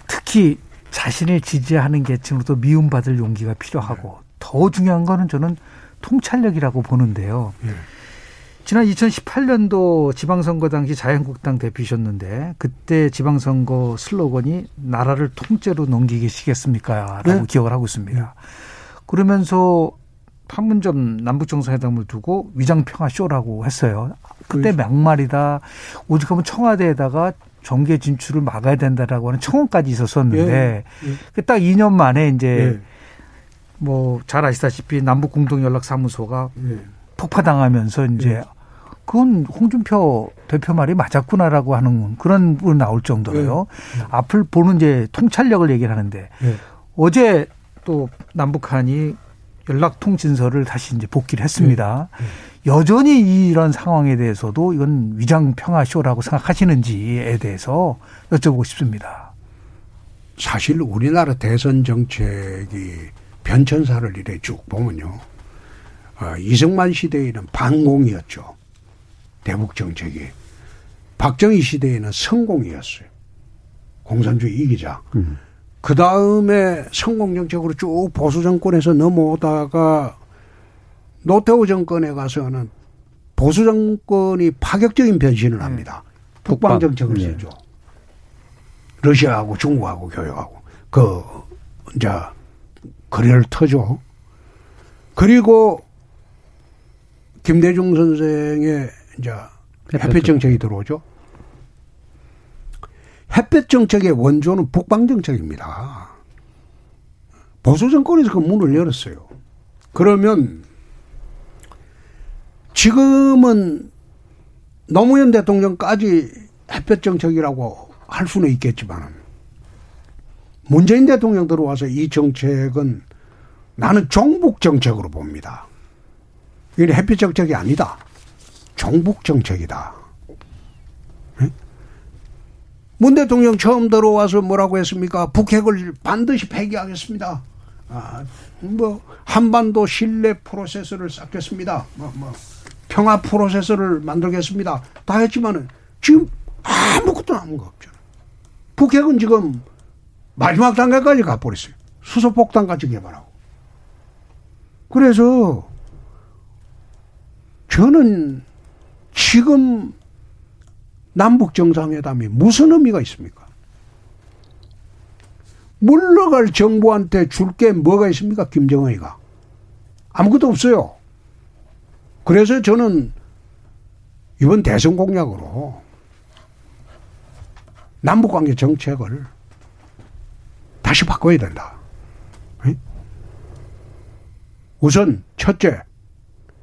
특히 자신을 지지하는 계층으로도 미움받을 용기가 필요하고 네. 더 중요한 거는 저는 통찰력이라고 보는데요. 네. 지난 2018년도 지방선거 당시 자유한국당 대표셨는데 그때 지방선거 슬로건이 나라를 통째로 넘기시겠습니까? 라고 네. 기억을 하고 있습니다. 네. 그러면서 판문점 남북정상회담을 두고 위장평화 쇼라고 했어요. 그때 막말이다. 오직하면 청와대에다가 정계 진출을 막아야 된다라고 하는 청원까지 있었었는데 예. 예. 딱 2년 만에 이제 예. 뭐 잘 아시다시피 남북 공동 연락 사무소가 예. 폭파당하면서 이제 예. 그건 홍준표 대표 말이 맞았구나라고 하는 그런 분 나올 정도로요. 네. 앞을 보는 이제 통찰력을 얘기를 하는데 네. 어제 또 남북한이 연락 통진서를 다시 이제 복귀를 했습니다. 네. 여전히 이런 상황에 대해서도 이건 위장 평화 쇼라고 생각하시는지에 대해서 여쭤보고 싶습니다. 사실 우리나라 대선 정책이 변천사를 이래 쭉 보면요. 어, 이승만 시대에는 반공이었죠. 대북 정책이 박정희 시대에는 성공이었어요. 공산주의 이기자. 음. 그 다음에 성공 정책으로 쭉 보수 정권에서 넘어오다가 노태우 정권에 가서는 보수 정권이 파격적인 변신을 합니다. 네. 북방 정책을 네. 쓰죠. 러시아하고 중국하고 교역하고 그 이제 거래를 터죠. 그리고 김대중 선생의 이제 햇볕 정책이 들어오죠. 햇볕 정책의 원조는 북방 정책입니다. 보수 정권에서 그 문을 열었어요. 그러면 지금은 노무현 대통령까지 햇볕 정책이라고 할 수는 있겠지만 문재인 대통령 들어와서 이 정책은 나는 종북 정책으로 봅니다. 이게 햇빛 정책이 아니다. 종북 정책이다. 네? 문 대통령 처음 들어와서 뭐라고 했습니까? 북핵을 반드시 폐기하겠습니다. 아, 뭐 한반도 신뢰 프로세스를 쌓겠습니다. 뭐, 뭐 평화 프로세스를 만들겠습니다. 다 했지만은 지금 아무것도 남은 거 없잖아요. 북핵은 지금 마지막 단계까지 가버렸어요. 수소폭탄까지 개발하고. 그래서 저는 지금 남북 정상회담이 무슨 의미가 있습니까? 물러갈 정부한테 줄 게 뭐가 있습니까? 김정은이가. 아무것도 없어요. 그래서 저는 이번 대선 공약으로 남북관계 정책을 다시 바꿔야 된다. 우선 첫째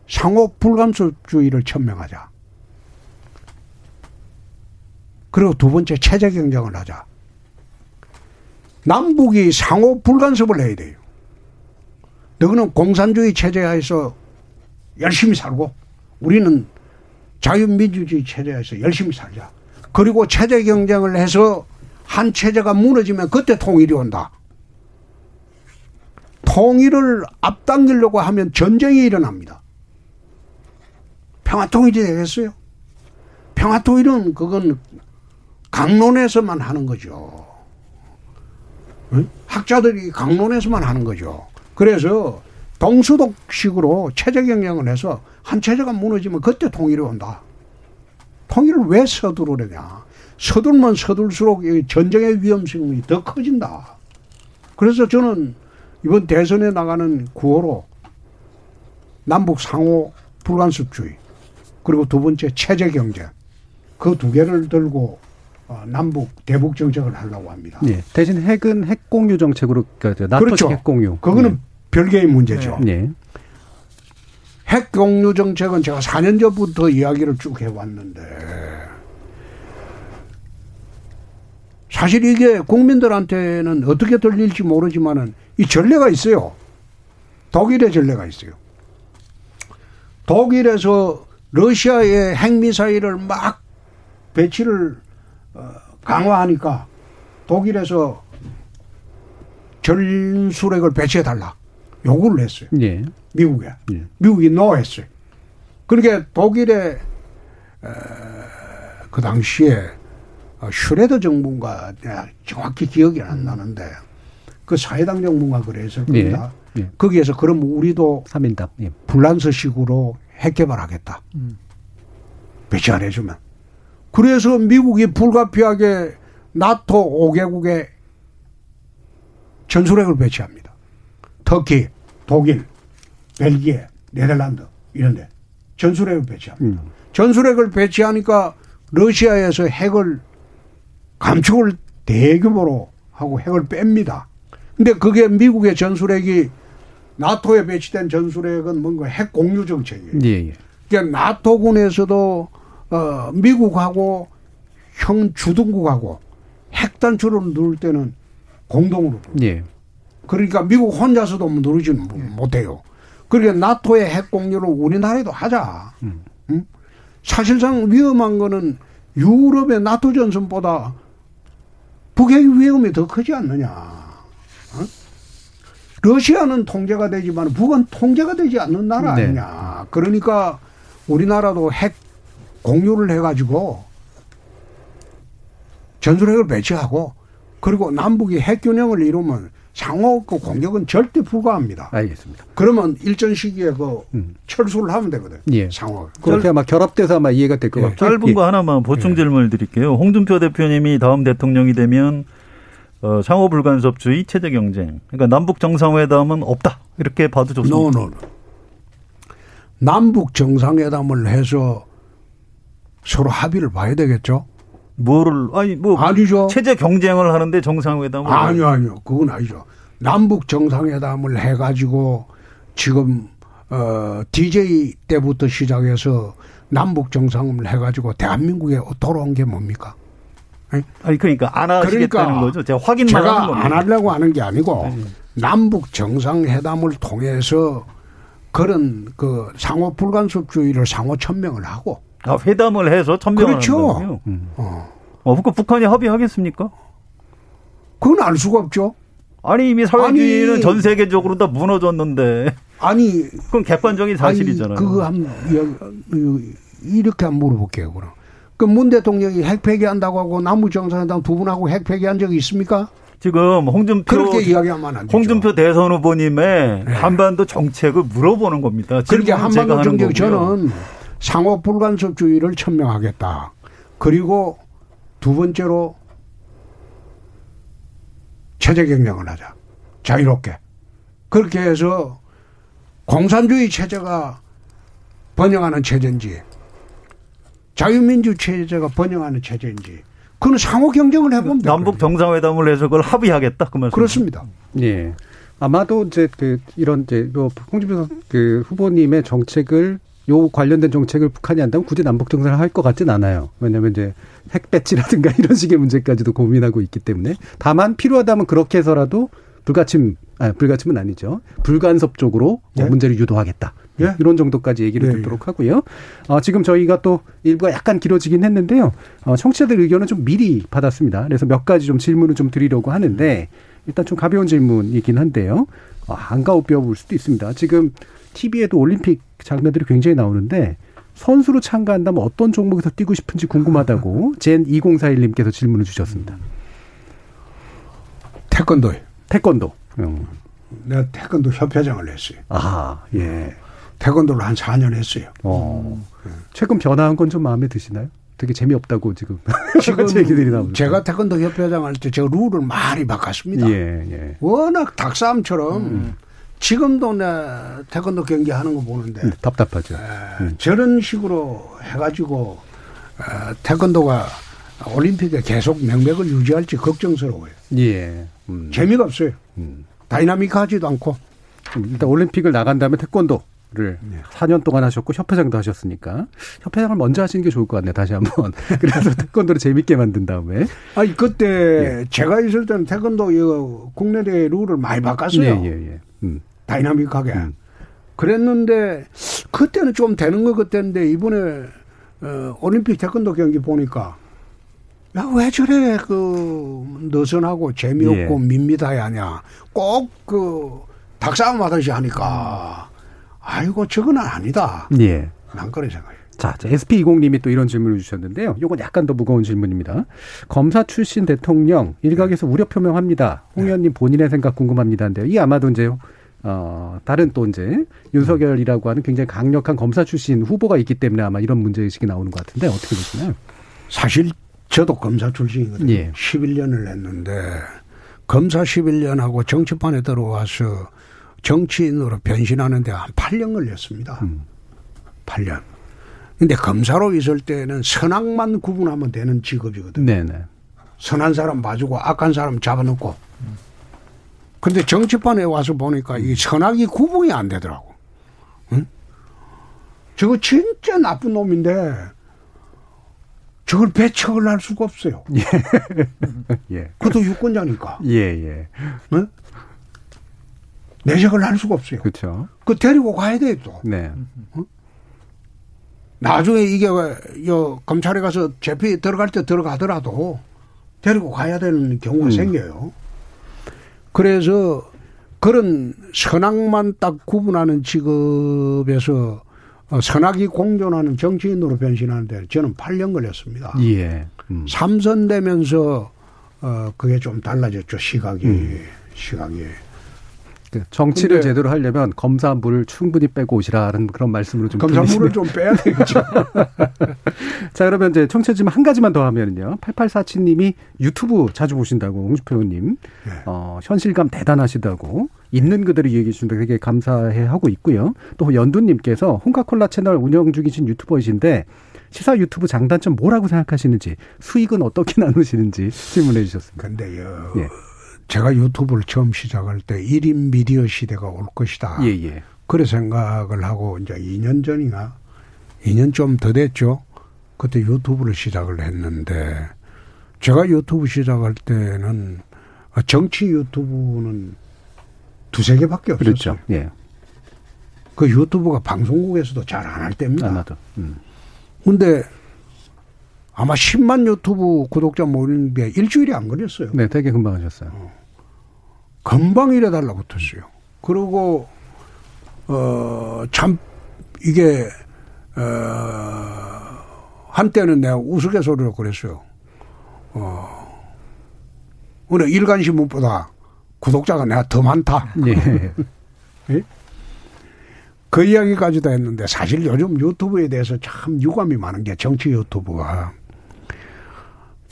상호 불감소주의를 천명하자. 그리고 두 번째 체제 경쟁을 하자. 남북이 상호 불간섭을 해야 돼요. 너희는 공산주의 체제하에서 열심히 살고 우리는 자유민주주의 체제에서 열심히 살자. 그리고 체제 경쟁을 해서 한 체제가 무너지면 그때 통일이 온다. 통일을 앞당기려고 하면 전쟁이 일어납니다. 평화통일이 되겠어요? 평화통일은 그건 강론에서만 하는 거죠. 학자들이 강론에서만 하는 거죠. 그래서 동수독식으로 체제 경영을 해서 한 체제가 무너지면 그때 통일이 온다. 통일을 왜 서두르느냐. 서둘면 서둘수록 전쟁의 위험성이 더 커진다. 그래서 저는 이번 대선에 나가는 구호로 남북 상호 불간섭주의 그리고 두 번째 체제 경제 그 두 개를 들고 어, 남북 대북 정책을 하려고 합니다. 네. 대신 핵은 핵 공유 정책으로 그러니까 나토식 그렇죠. 핵 공유. 그거는 네. 별개의 문제죠. 네. 핵 공유 정책은 제가 4년 전부터 이야기를 쭉 해왔는데 사실 이게 국민들한테는 어떻게 들릴지 모르지만은 이 전례가 있어요. 독일의 전례가 있어요. 독일에서 러시아의 핵미사일을 막 배치를 어, 강화하니까 독일에서 전술핵을 배치해달라. 요구를 했어요. 예. 미국에. 예. 미국이 no 했어요. 그러니까 독일의 그 당시에 어, 슈뢰더 정부가 내가 정확히 기억이 안 나는데 그 사회당 정부가 그랬을 겁니다. 예. 예. 거기에서 그럼 우리도 3인당 예. 불란서식으로 핵 개발하겠다. 음. 배치 안 해주면. 그래서 미국이 불가피하게 나토 5개국에 전술핵을 배치합니다. 터키, 독일, 벨기에, 네덜란드 이런데 전술핵을 배치합니다. 음. 전술핵을 배치하니까 러시아에서 핵을 감축을 대규모로 하고 핵을 뺍니다. 근데 그게 미국의 전술핵이 나토에 배치된 전술핵은 뭔가 핵 공유 정책이에요. 예, 예. 그러니까 나토군에서도 어 미국하고 형 주둔국하고 핵 단추를 누를 때는 공동으로. 예. 그러니까 미국 혼자서도 누르지는 못해요. 그러니까 나토의 핵 공유를 우리나라에도 하자. 음. 응? 사실상 위험한 거는 유럽의 나토 전선보다 북핵 위험이 더 크지 않느냐. 어? 러시아는 통제가 되지만 북은 통제가 되지 않는 나라 네. 아니냐. 그러니까 우리나라도 핵 공유를 해가지고 전술핵을 배치하고 그리고 남북이 핵 균형을 이루면 상호 그 공격은 절대 불가합니다. 알겠습니다. 그러면 일전 시기에 그 음. 철수를 하면 되거든. 예. 상호. 그렇게 아마 결합돼서 아마 이해가 될것 예. 같고요. 짧은 거 하나만 보충 질문을 드릴게요. 홍준표 대표님이 다음 대통령이 되면 어, 상호 불간섭주의 체제 경쟁. 그러니까 남북 정상회담은 없다. 이렇게 봐도 좋습니다. no, no, no. 남북 정상회담을 해서 서로 합의를 봐야 되겠죠? 뭐를 아니 뭐 아니죠. 체제 경쟁을 하는데 정상회담을 아니요, 아니요. 그건 아니죠. 남북 정상회담을 해가지고 지금 어 DJ 때부터 시작해서 남북 정상을 해가지고 대한민국에 돌아온 게 뭡니까? 아니 그러니까 안 하시겠다는 그러니까 거죠. 제가 확인만 제가 하는 겁니다. 안 하려고 하는 게 아니고 남북 정상회담을 통해서 그런 그 상호 불간섭주의를 상호 천명을 하고 아, 회담을 해서 천명을 그렇죠. 한다고요? 어. 어, 그 북한이 합의하겠습니까? 그건 알 수가 없죠. 아니 이미 사회주의는 아니. 전 세계적으로 다 무너졌는데 아니 그건 객관적인 사실이잖아요. 아니, 그거 한 이렇게 한번 물어볼게요. 그럼 그문 대통령이 핵 폐기 한다고 하고 남북 정상회담 두 분하고 핵 폐기 한 적이 있습니까? 지금 홍준표 그렇게 이야기하면 안 되죠. 홍준표 대선 후보님의 한반도 정책을 물어보는 겁니다. 그렇게 한반도 정책. 저는 상호 불간섭주의를 천명하겠다. 그리고 두 번째로 체제 경쟁을 하자. 자유롭게. 그렇게 해서 공산주의 체제가 번영하는 체제인지 자유민주 체제가 번영하는 체제인지 그건 상호 경쟁을 해보면 돼요. 남북 정상회담을 해서 그걸 합의하겠다 그 말씀. 그렇습니다. 예. 아마도 이제 그 이런 이제 뭐 홍준표 그 후보님의 정책을 요 관련된 정책을 북한이 한다면 굳이 남북 정상을 할 것 같진 않아요. 왜냐하면 이제 핵 배치라든가 이런 식의 문제까지도 고민하고 있기 때문에 다만 필요하다면 그렇게 해서라도 불가침 아 불가침은 아니죠. 불간섭 쪽으로 네. 문제를 유도하겠다. 예. 이런 정도까지 얘기를 네, 듣도록 하고요. 어, 지금 저희가 또 일부가 약간 길어지긴 했는데요. 어, 청취자들 의견은 좀 미리 받았습니다. 그래서 몇 가지 좀 질문을 좀 드리려고 하는데 일단 좀 가벼운 질문이긴 한데요. 어, 안가웃벼볼 수도 있습니다. 지금 TV에도 올림픽 장면들이 굉장히 나오는데 선수로 참가한다면 어떤 종목에서 뛰고 싶은지 궁금하다고 젠 2041님께서 질문을 주셨습니다. 태권도요. 태권도. 음. 내가 태권도 협회장을 했어요. 아, 예. 태권도를 한 4년 했어요. 어. 최근 변화한 건 좀 마음에 드시나요? 되게 재미없다고 지금 지금 얘기들이 나오는데. 제가 태권도 협회장 할 때 제가 룰을 많이 바꿨습니다. 예, 예. 워낙 닭싸움처럼 음. 지금도 내 태권도 경기 하는 거 보는데 음, 답답하죠. 에, 음. 저런 식으로 해가지고 에, 태권도가 올림픽에 계속 명맥을 유지할지 걱정스러워요. 예. 음. 재미가 없어요. 음. 다이나믹하지도 않고. 일단 올림픽을 나간 다음에 태권도를 네. 4년 동안 하셨고 협회장도 하셨으니까 협회장을 먼저 하시는 게 좋을 것 같네요. 다시 한번. 그래서 태권도를 재밌게 만든 다음에. 아니 그때 예. 제가 있을 때는 태권도 국내 대회 룰을 많이 바꿨어요. 예, 예, 예. 음. 다이나믹하게. 음. 그랬는데 그때는 좀 되는 것 같았는데 이번에 어, 올림픽 태권도 경기 보니까 야, 왜 저래, 그, 느슨하고 재미없고 예. 밋밋하게 하냐. 꼭 그, 닭싸움 하듯이 하니까. 아이고, 저건 아니다. 예. 난 그런 생각이에요. 자, SP20님이 또 이런 질문을 주셨는데요. 요건 약간 더 무거운 질문입니다. 검사 출신 대통령 일각에서 우려 표명합니다. 홍 의원님 본인의 생각 궁금합니다인데요. 이 아마도 이제 어, 다른 또 이제 윤석열이라고 하는 굉장히 강력한 검사 출신 후보가 있기 때문에 아마 이런 문제의식이 나오는 것 같은데 어떻게 보시나요? 사실 저도 검사 출신이거든요. 예. 11년을 했는데 검사 11년하고 정치판에 들어와서 정치인으로 변신하는데 한 8년 걸렸습니다. 음. 8년. 근데 검사로 있을 때는 선악만 구분하면 되는 직업이거든요. 네네. 선한 사람 봐주고 악한 사람 잡아놓고. 근데 정치판에 와서 보니까 이 선악이 구분이 안 되더라고. 응? 저거 진짜 나쁜 놈인데 저걸 배척을 할 수가 없어요. 예. 예. 그것도 유권자니까. 예, 예. 네? 내색을 할 수가 없어요. 그렇죠. 그 데리고 가야 돼요, 또. 네. 어? 나중에 이게 여 검찰에 가서 재피 들어갈 때 들어가더라도 데리고 가야 되는 경우가 음. 생겨요. 그래서 그런 선악만 딱 구분하는 직업에서 어, 선악이 공존하는 정치인으로 변신하는데 저는 8년 걸렸습니다. 예. 음. 삼선되면서 어 그게 좀 달라졌죠 시각이 음. 시각이. 그 정치를 제대로 하려면 검사 물을 충분히 빼고 오시라는 그런 말씀으로 좀 검사 물을 좀 빼야 되겠죠. 자 그러면 이제 청취자 한 가지만 더 하면요. 8847님이 유튜브 자주 보신다고 홍주표 의원님 네. 어, 현실감 대단하시다고 있는 그대로 얘기해 주신다 되게 감사해 하고 있고요. 또 연두님께서 홍카콜라 채널 운영 중이신 유튜버이신데 시사 유튜브 장단점 뭐라고 생각하시는지 수익은 어떻게 나누시는지 질문해 주셨습니다. 근데요. 예. 제가 유튜브를 처음 시작할 때 1인 미디어 시대가 올 것이다. 예, 예. 그래 생각을 하고 이제 2년 전이나 2년 좀 더 됐죠. 그때 유튜브를 시작을 했는데 제가 유튜브 시작할 때는 정치 유튜브는 두세 개밖에 없었어요. 그렇죠. 예. 그 유튜브가 방송국에서도 잘 안 할 때입니다. 안 하죠. 음. 근데 아마 10만 유튜브 구독자 모이는데 일주일이 안 걸렸어요. 네, 되게 금방 하셨어요. 어. 금방 이래 달라 붙었어요. 그리고 어 참 이게 어 한때는 내가 우스갯소리로 그랬어요. 어 오늘 일간신문보다 구독자가 내가 더 많다. 예. 예? 그 이야기까지도 했는데 사실 요즘 유튜브에 대해서 참 유감이 많은 게 정치 유튜브가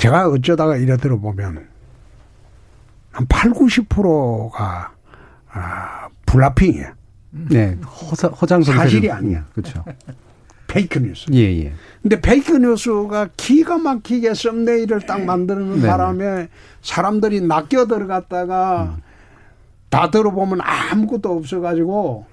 제가 어쩌다가 이래 들어보면 한 8, 90%가 아, 블라핑이에요. 네, 허사, 허장 사실이 아니야. 그렇죠. 페이크 뉴스. 예, 예. 근데 페이크 뉴스가 기가 막히게 썸네일을 딱 만드는 네. 바람에 사람들이 낚여 들어갔다가 음. 다 들어보면 아무것도 없어가지고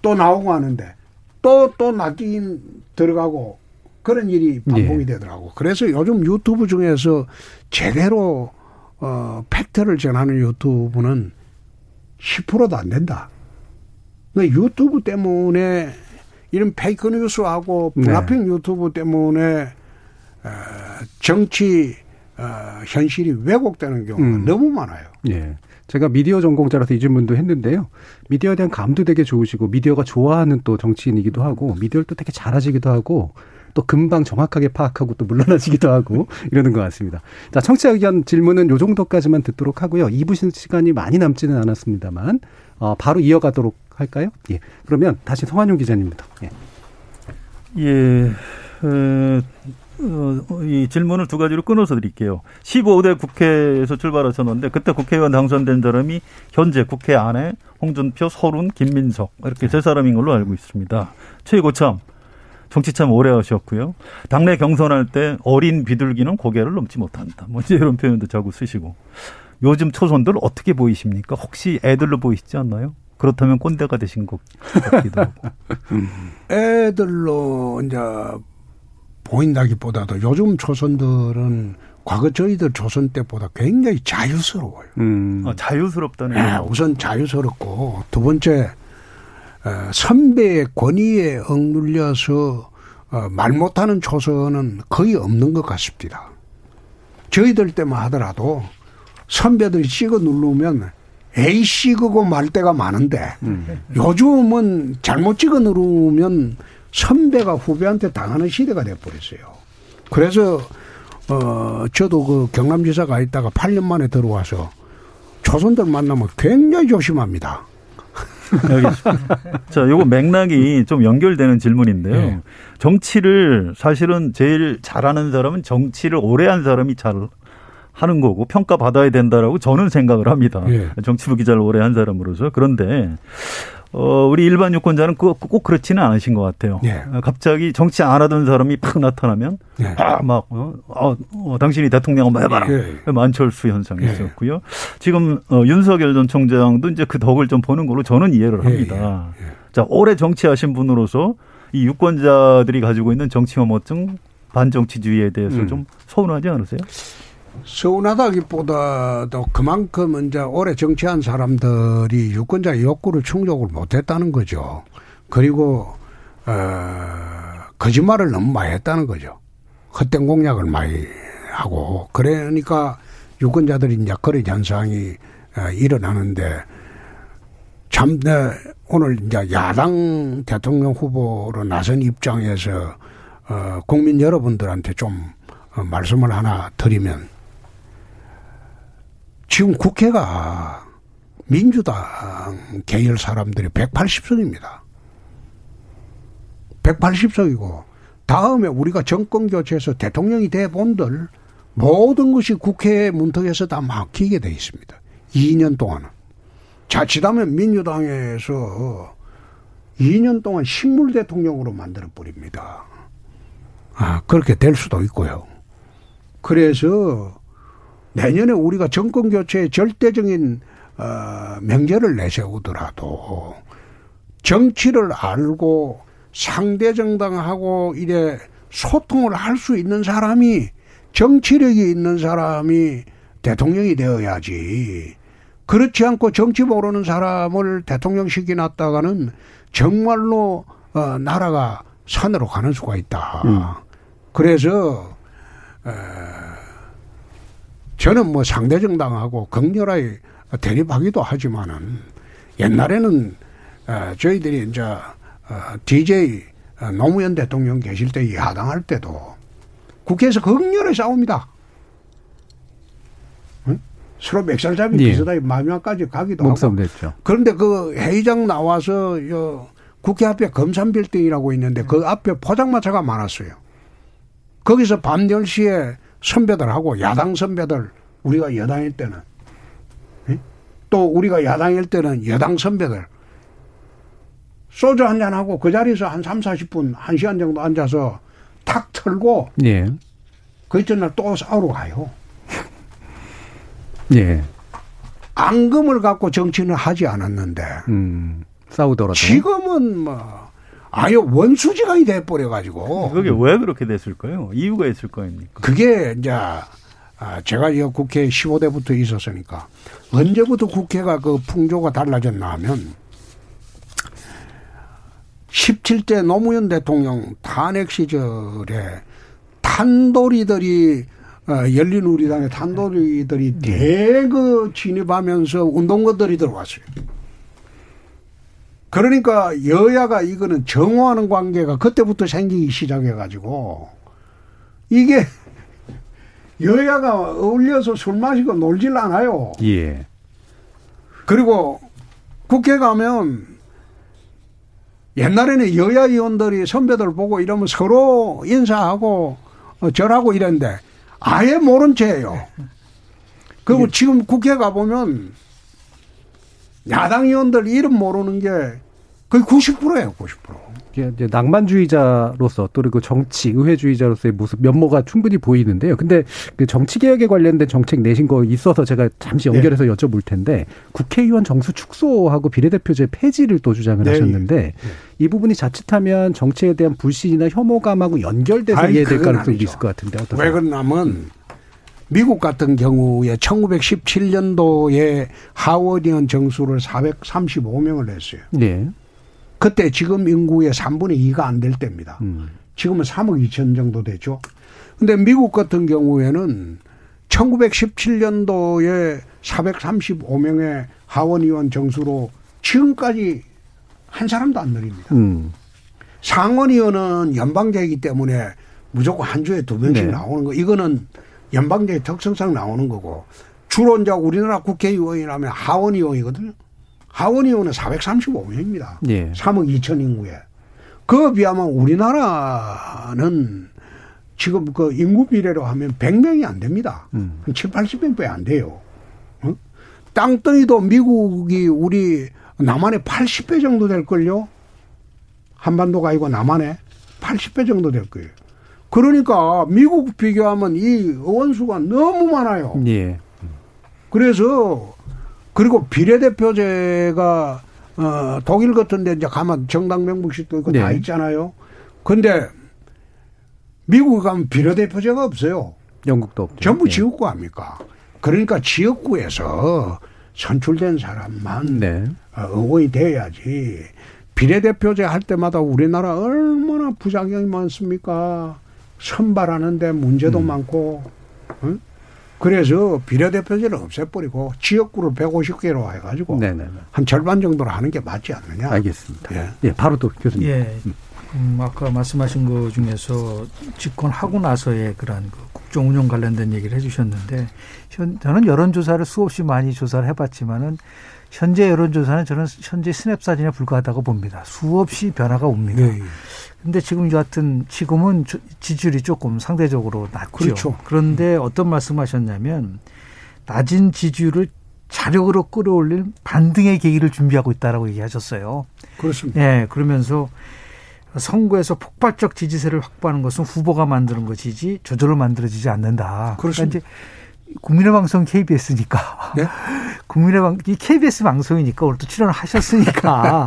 또 나오고 하는데 또, 또 낚인 들어가고 그런 일이 반복이 예. 되더라고. 그래서 요즘 유튜브 중에서 제대로 어, 팩트를 전하는 유튜브는 10%도 안 된다. 유튜브 때문에 이런 fake news하고 bluffing 네. 유튜브 때문에 어, 정치 어, 현실이 왜곡되는 경우가 음. 너무 많아요. 예. 제가 미디어 전공자라서 이 질문도 했는데요. 미디어에 대한 감도 되게 좋으시고 미디어가 좋아하는 또 정치인이기도 하고 미디어를 또 되게 잘하시기도 하고 또 금방 정확하게 파악하고 또 물러나시기도 하고 이러는 것 같습니다. 자, 청취자 의견 질문은 요 정도까지만 듣도록 하고요. 2부 시간이 많이 남지는 않았습니다만 어, 바로 이어가도록 할까요? 예. 그러면 다시 성환용 기자님부터. 예. 예. 어, 어, 이 질문을 두 가지로 끊어서 드릴게요. 15대 국회에서 출발하셨는데 그때 국회의원 당선된 사람이 현재 국회 안에 홍준표, 서른, 김민석 이렇게 세 사람인 걸로 알고 있습니다. 최고참 정치 참 오래 하셨고요. 당내 경선할 때 어린 비둘기는 고개를 넘지 못한다. 뭐 이런 표현도 자꾸 쓰시고. 요즘 초선들 어떻게 보이십니까? 혹시 애들로 보이시지 않나요? 그렇다면 꼰대가 되신 것 같기도 하고. 애들로 이제 보인다기보다도 요즘 초선들은 과거 저희들 조선 때보다 굉장히 자유스러워요. 음. 아, 자유스럽다는. 네, 우선 자유스럽고 두 번째 어, 선배의 권위에 억눌려서 어, 말 못하는 초선은 거의 없는 것 같습니다. 저희들 때만 하더라도 선배들이 찍어 누르면 에이 씨 그거 말 때가 많은데 음. 요즘은 잘못 찍어 누르면 선배가 후배한테 당하는 시대가 돼버렸어요. 그래서 어 저도 그 경남지사가 있다가 8년 만에 들어와서 조선들 만나면 굉장히 조심합니다. 알겠습니다. 자, 요거 맥락이 좀 연결되는 질문인데요. 네. 정치를 사실은 제일 잘하는 사람은 정치를 오래 한 사람이 잘 하는 거고 평가받아야 된다라고 저는 생각을 합니다. 네. 정치부 기자를 오래 한 사람으로서. 그런데 어, 우리 일반 유권자는 꼭, 꼭 그렇지는 않으신 것 같아요. 예. 갑자기 정치 안 하던 사람이 팍 나타나면, 예. 아, 막, 어, 어, 어, 당신이 대통령 한번 해봐라. 예. 만철수 현상이 예. 있었고요. 지금, 어, 윤석열 전 총장도 이제 그 덕을 좀 보는 걸로 저는 이해를 예, 합니다. 예, 자, 오래 정치하신 분으로서 이 유권자들이 가지고 있는 정치 혐오증, 반정치주의에 대해서 음. 좀 서운하지 않으세요? 서운하다기보다도 그만큼 이제 오래 정치한 사람들이 유권자의 욕구를 충족을 못했다는 거죠. 그리고 어 거짓말을 너무 많이 했다는 거죠. 헛된 공약을 많이 하고 그러니까 유권자들이 이제 거래 현상이 어, 일어나는데 참 네, 오늘 이제 야당 대통령 후보로 나선 입장에서 어 국민 여러분들한테 좀 어, 말씀을 하나 드리면 지금 국회가 민주당 계열 사람들이 180석입니다. 180석이고 다음에 우리가 정권 교체해서 대통령이 돼 본들 모든 것이 국회 문턱에서 다 막히게 돼 있습니다. 2년 동안은. 자칫하면 민주당에서 2년 동안 식물 대통령으로 만들어 버립니다. 아, 그렇게 될 수도 있고요. 그래서 내년에 우리가 정권 교체에 절대적인 어, 명제를 내세우더라도 정치를 알고 상대 정당하고 이래 소통을 할 수 있는 사람이 정치력이 있는 사람이 대통령이 되어야지. 그렇지 않고 정치 모르는 사람을 대통령 시켜놨다가는 정말로 어, 나라가 산으로 가는 수가 있다. 음. 그래서 어, 저는 뭐 상대 정당하고 극렬하게 대립하기도 하지만은 옛날에는 어, 저희들이 이제 어, DJ 어, 노무현 대통령 계실 때 야당할 때도 국회에서 극렬히 싸웁니다. 응? 서로 맥살잡이 예. 비슷하게 마지막까지 가기도 하고. 됐죠. 그런데 그 회의장 나와서 요 국회 앞에 검산 빌딩이라고 있는데 그 앞에 포장마차가 많았어요. 거기서 밤 10시에 선배들하고 야당 선배들 우리가 여당일 때는 예? 또 우리가 야당일 때는 여당 선배들 소주 한 잔 하고 그 자리에서 한 3, 40분, 1시간 정도 앉아서 탁 털고 예. 그 전날 또 싸우러 가요. 예. 앙금을 갖고 정치는 하지 않았는데 음, 싸우더라도 지금은 뭐 아유 원수지간이 돼버려 가지고 그게 왜 그렇게 됐을까요? 이유가 있을 거입니까? 그게 이제 아 제가 이 국회 15대부터 있었으니까 언제부터 국회가 그 풍조가 달라졌나 하면 17대 노무현 대통령 탄핵 시절에 탄도리들이 어, 열린 우리당의 탄도리들이 대거 진입하면서 운동가들이 들어왔어요. 그러니까 여야가 이거는 정화하는 관계가 그때부터 생기기 시작해가지고 이게 여야가 어울려서 술 마시고 놀질 않아요. 예. 그리고 국회 가면 옛날에는 여야 의원들이 선배들 보고 이러면 서로 인사하고 어, 저라고 이랬는데 아예 모른 채예요. 그리고 지금 국회 가보면 야당 의원들 이름 모르는 게 거의 90%예요, 90%. 이제 낭만주의자로서 또 그리고 정치 의회주의자로서의 모습 면모가 충분히 보이는데요. 근데 그 정치 개혁에 관련된 정책 내신 거 있어서 제가 잠시 연결해서 네. 여쭤볼 텐데 국회의원 정수 축소하고 비례대표제 폐지를 또 주장을 네. 하셨는데 네. 이 부분이 자칫하면 정치에 대한 불신이나 혐오감하고 연결돼서 이해될 가능성이 있을 것 같은데 어떠세요? 왜 그러냐면 미국 같은 경우에 1917년도에 하원의원 정수를 435명을 냈어요. 네. 그때 지금 인구의 3분의 2가 안 될 때입니다. 음. 지금은 3억 2천 정도 되죠. 근데 미국 같은 경우에는 1917년도에 435명의 하원의원 정수로 지금까지 한 사람도 안 늘립니다. 음. 상원의원은 연방제이기 때문에 무조건 한 주에 두 명씩 네. 나오는 거. 이거는 연방제의 특성상 나오는 거고 주로 이제 우리나라 국회의원이라면 하원의원이거든요. 하원의원은 435명입니다. 예. 3억 2천 인구에. 그에 비하면 우리나라는 지금 그 인구 비례로 하면 100명이 안 됩니다. 음. 한 7, 80명 밖에 안 돼요. 어? 땅덩이도 미국이 우리 남한의 80배 정도 될걸요? 한반도가 아니고 남한의 80배 정도 될 거예요. 그러니까 미국 비교하면 이 의원수가 너무 많아요. 예. 그래서 그리고 비례대표제가 어 독일 같은 데 이제 가면 정당 명목식도 있고 네. 다 있잖아요. 근데 미국 가면 비례대표제가 없어요. 영국도 없죠. 전부 네. 지역구 아닙니까? 그러니까 지역구에서 선출된 사람만 네. 어, 의원이 돼야지. 비례대표제 할 때마다 우리나라 얼마나 부작용이 많습니까? 선발하는데 문제도 음. 많고, 응? 그래서 비례대표제를 없애버리고 지역구를 150개로 해가지고 네네네. 한 절반 정도로 하는 게 맞지 않느냐. 알겠습니다. 예, 예 바로 또 교수님. 예. 음, 아까 말씀하신 것 중에서 집권하고 나서의 그런 그 국정 운영 관련된 얘기를 해주셨는데 저는 여론조사를 수없이 많이 조사를 해봤지만은 현재 여론조사는 저는 현재 스냅 사진에 불과하다고 봅니다. 수없이 변화가 옵니다. 네. 근데 지금 여하튼 지금은 지지율이 조금 상대적으로 낮죠. 그렇죠. 그런데 어떤 말씀하셨냐면 낮은 지지율을 자력으로 끌어올릴 반등의 계기를 준비하고 있다라고 얘기하셨어요. 그렇습니다. 예, 그러면서 선거에서 폭발적 지지세를 확보하는 것은 후보가 만드는 것이지 저절로 만들어지지 않는다. 그렇습니다. 그러니까 국민의 방송 KBS니까. 네? 국민의 방, 이 KBS 방송이니까 오늘 또 출연을 하셨으니까.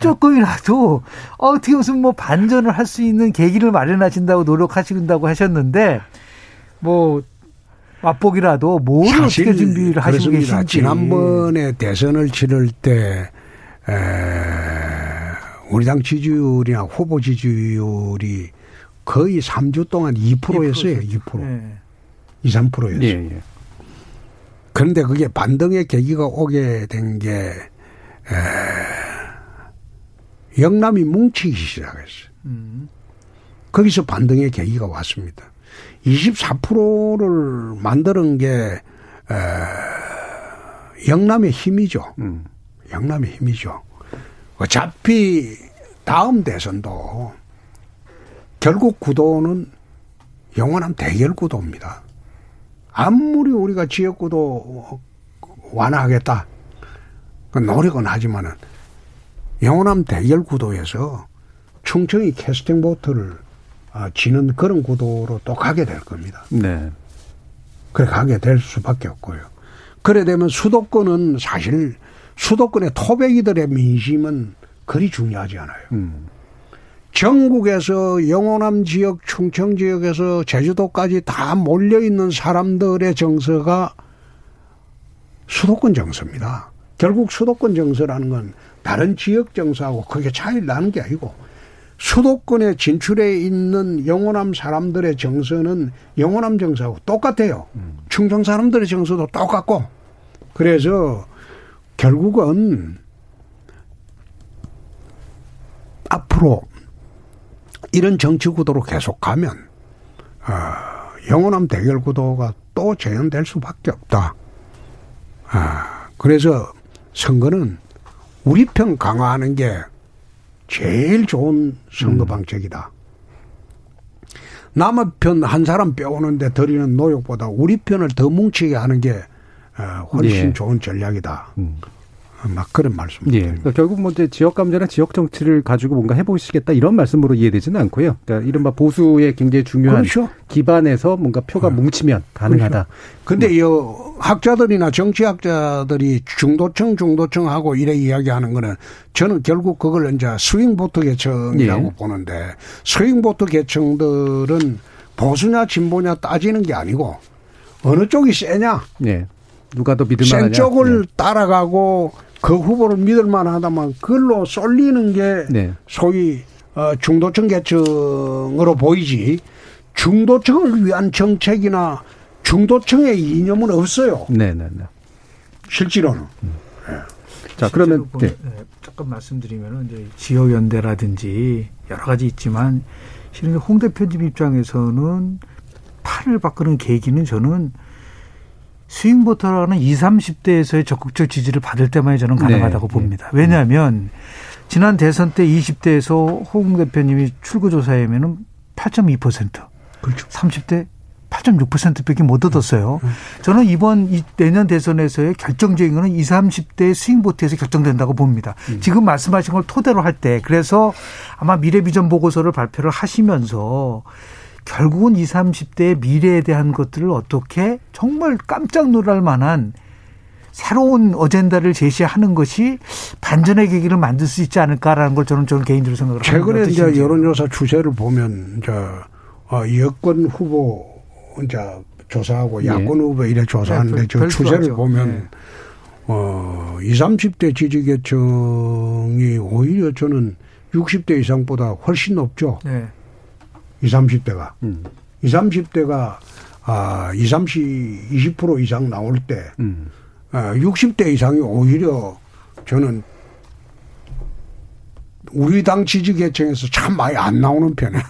조금이라도, 어, 어떻게 무슨 뭐 반전을 할 수 있는 계기를 마련하신다고 노력하신다고 하셨는데, 뭐, 맛보기라도 뭘 어떻게 준비를 하시고 계신지. 지난번에 대선을 치를 때, 에, 우리 당 지지율이나 후보 지지율이 거의 3주 동안 2%였어요, 2%. 2%. 네. 2, 3%였어요. 예, 예. 그런데 그게 반등의 계기가 오게 된 게, 에, 영남이 뭉치기 시작했어요. 음. 거기서 반등의 계기가 왔습니다. 24%를 만드는 게, 에, 영남의 힘이죠. 음. 영남의 힘이죠. 어차피 다음 대선도 결국 구도는 영원한 대결 구도입니다. 아무리 우리가 지역구도 완화하겠다. 그 노력은 하지만은 영원함 대결 구도에서 충청이 캐스팅 보트를 아, 지는 그런 구도로 또 가게 될 겁니다. 네. 그래 가게 될 수밖에 없고요. 그래 되면 수도권은 사실 수도권의 토백이들의 민심은 그리 중요하지 않아요. 음. 전국에서 영호남 지역, 충청 지역에서 제주도까지 다 몰려 있는 사람들의 정서가 수도권 정서입니다. 결국 수도권 정서라는 건 다른 지역 정서하고 크게 차이를 나는 게 아니고 수도권에 진출해 있는 영호남 사람들의 정서는 영호남 정서하고 똑같아요. 충청 사람들의 정서도 똑같고 그래서 결국은 앞으로 이런 정치 구도로 계속 가면 어, 영원한 대결 구도가 또 재현될 수밖에 없다. 아, 그래서 선거는 우리 편 강화하는 게 제일 좋은 선거 음. 방책이다. 남의 편 한 사람 빼오는데 드리는 노력보다 우리 편을 더 뭉치게 하는 게 어, 훨씬 예. 좋은 전략이다. 음. 막 그런 말씀. 예. 그러니까 결국 뭐 이제 지역 감정이나 지역 정치를 가지고 뭔가 해보시겠다 이런 말씀으로 이해되지는 않고요. 그러니까 이른바 보수의 굉장히 중요한 그렇죠. 기반에서 뭔가 표가 네. 뭉치면 가능하다. 그렇죠. 근데 뭐. 이 학자들이나 정치학자들이 중도층 중도층하고 이래 이야기하는 거는 저는 결국 그걸 이제 스윙보트 계층이라고 예. 보는데 스윙보트 계층들은 보수냐 진보냐 따지는 게 아니고 어느 쪽이 세냐. 예. 누가 더 믿을 만하냐. 센 쪽을 네. 따라가고 그 후보를 믿을 만하다면 그걸로 쏠리는 게 네. 소위 어, 중도층 계층으로 보이지 중도층을 위한 정책이나 중도층의 이념은 없어요. 네네네. 네, 네. 실제로는. 음. 네. 자 그러면 네. 잠깐 말씀드리면은 이제 지역 연대라든지 여러 가지 있지만 실은 홍 대표님 입장에서는 팔을 바꾸는 계기는 저는 스윙보터라는 20, 30대에서의 적극적 지지를 받을 때만이 저는 가능하다고 네. 봅니다. 왜냐하면 지난 대선 때 20대에서 홍 대표님이 출구조사에면은 8.2%. 그렇죠. 30대 8.6%밖에 못 얻었어요. 음. 저는 이번 내년 대선에서의 결정적인 거는 20, 30대 스윙보트에서 결정된다고 봅니다. 음. 지금 말씀하신 걸 토대로 할 때 그래서 아마 미래비전 보고서를 발표를 하시면서 결국은 20, 30대의 미래에 대한 것들을 어떻게 정말 깜짝 놀랄 만한 새로운 어젠다를 제시하는 것이 반전의 계기를 만들 수 있지 않을까라는 걸 저는 저는 개인적으로 생각을 합니다. 최근에 이제 여론조사 추세를 보면 이제 어, 여권 후보 이제 조사하고 네. 야권 후보 이래 조사하는데 네, 저 추세를 보면 네. 어, 20, 30대 지지 계층이 오히려 저는 60대 이상보다 훨씬 높죠. 네. 20, 30대가. 음. 20, 30대가 아, 20, 30, 20% 이상 나올 때 음. 아, 60대 이상이 오히려 저는 우리 당 지지 계층에서 참 많이 안 나오는 편이에요.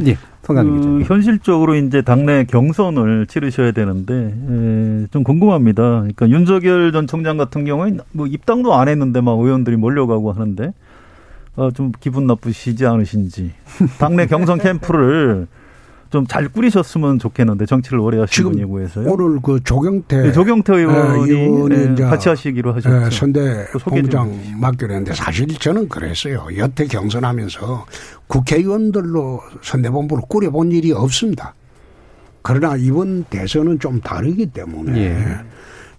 예. 그 현실적으로 이제 당내 경선을 치르셔야 되는데 에, 예, 좀 궁금합니다. 그러니까 윤석열 전 총장 같은 경우에 뭐 입당도 안 했는데 막 의원들이 몰려가고 하는데 어, 좀 기분 나쁘시지 않으신지 당내 경선 캠프를 좀 잘 꾸리셨으면 좋겠는데 정치를 오래 하신 분이고 해서요. 오늘 그 조경태 네, 조경태 의원이, 의원이 네, 같이 하시기로 하셨죠. 네, 선대 본부장 맡기로 했는데 사실 저는 그랬어요. 여태 경선하면서 국회의원들로 선대본부를 꾸려본 일이 없습니다. 그러나 이번 대선은 좀 다르기 때문에 예.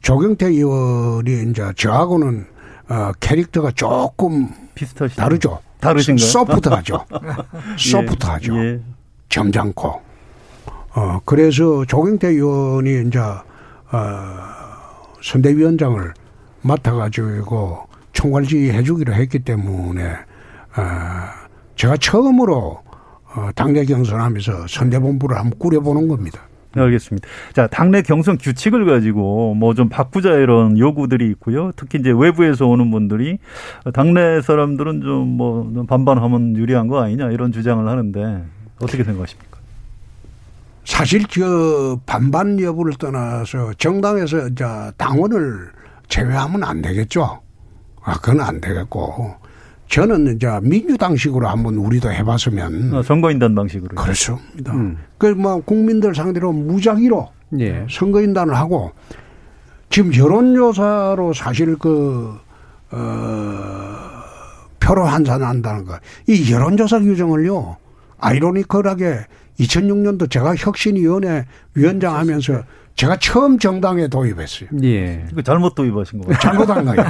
조경태 의원이 이제 저하고는 어, 캐릭터가 조금 비슷하시 다르죠. 다르신가요? 소프트하죠. 소프트하죠. 예. 예. 점잖고. 어, 그래서 조경태 의원이 이제, 어, 선대위원장을 맡아가지고 총괄지 해주기로 했기 때문에, 어, 제가 처음으로 어, 당내 경선하면서 선대본부를 한번 꾸려보는 겁니다. 네, 알겠습니다. 자, 당내 경선 규칙을 가지고 뭐 좀 바꾸자 이런 요구들이 있고요. 특히 이제 외부에서 오는 분들이 당내 사람들은 좀 뭐 반반하면 유리한 거 아니냐 이런 주장을 하는데 어떻게 생각하십니까? 사실 그 반반 여부를 떠나서 정당에서 이제 당원을 제외하면 안 되겠죠. 아, 그건 안 되겠고. 저는 이제 민주당식으로 한번 우리도 해봤으면 어, 선거인단 방식으로 그렇습니다. 음. 그뭐 국민들 상대로 무작위로 예. 선거인단을 하고 지금 여론조사로 사실 그 어, 표로 환산한다는 거. 이 여론조사 규정을요 아이러니컬하게 2006년도 제가 혁신위원회 위원장 하면서 제가 처음 정당에 도입했어요. 예. 그 잘못 도입하신 거예요. 잘못한 거예요.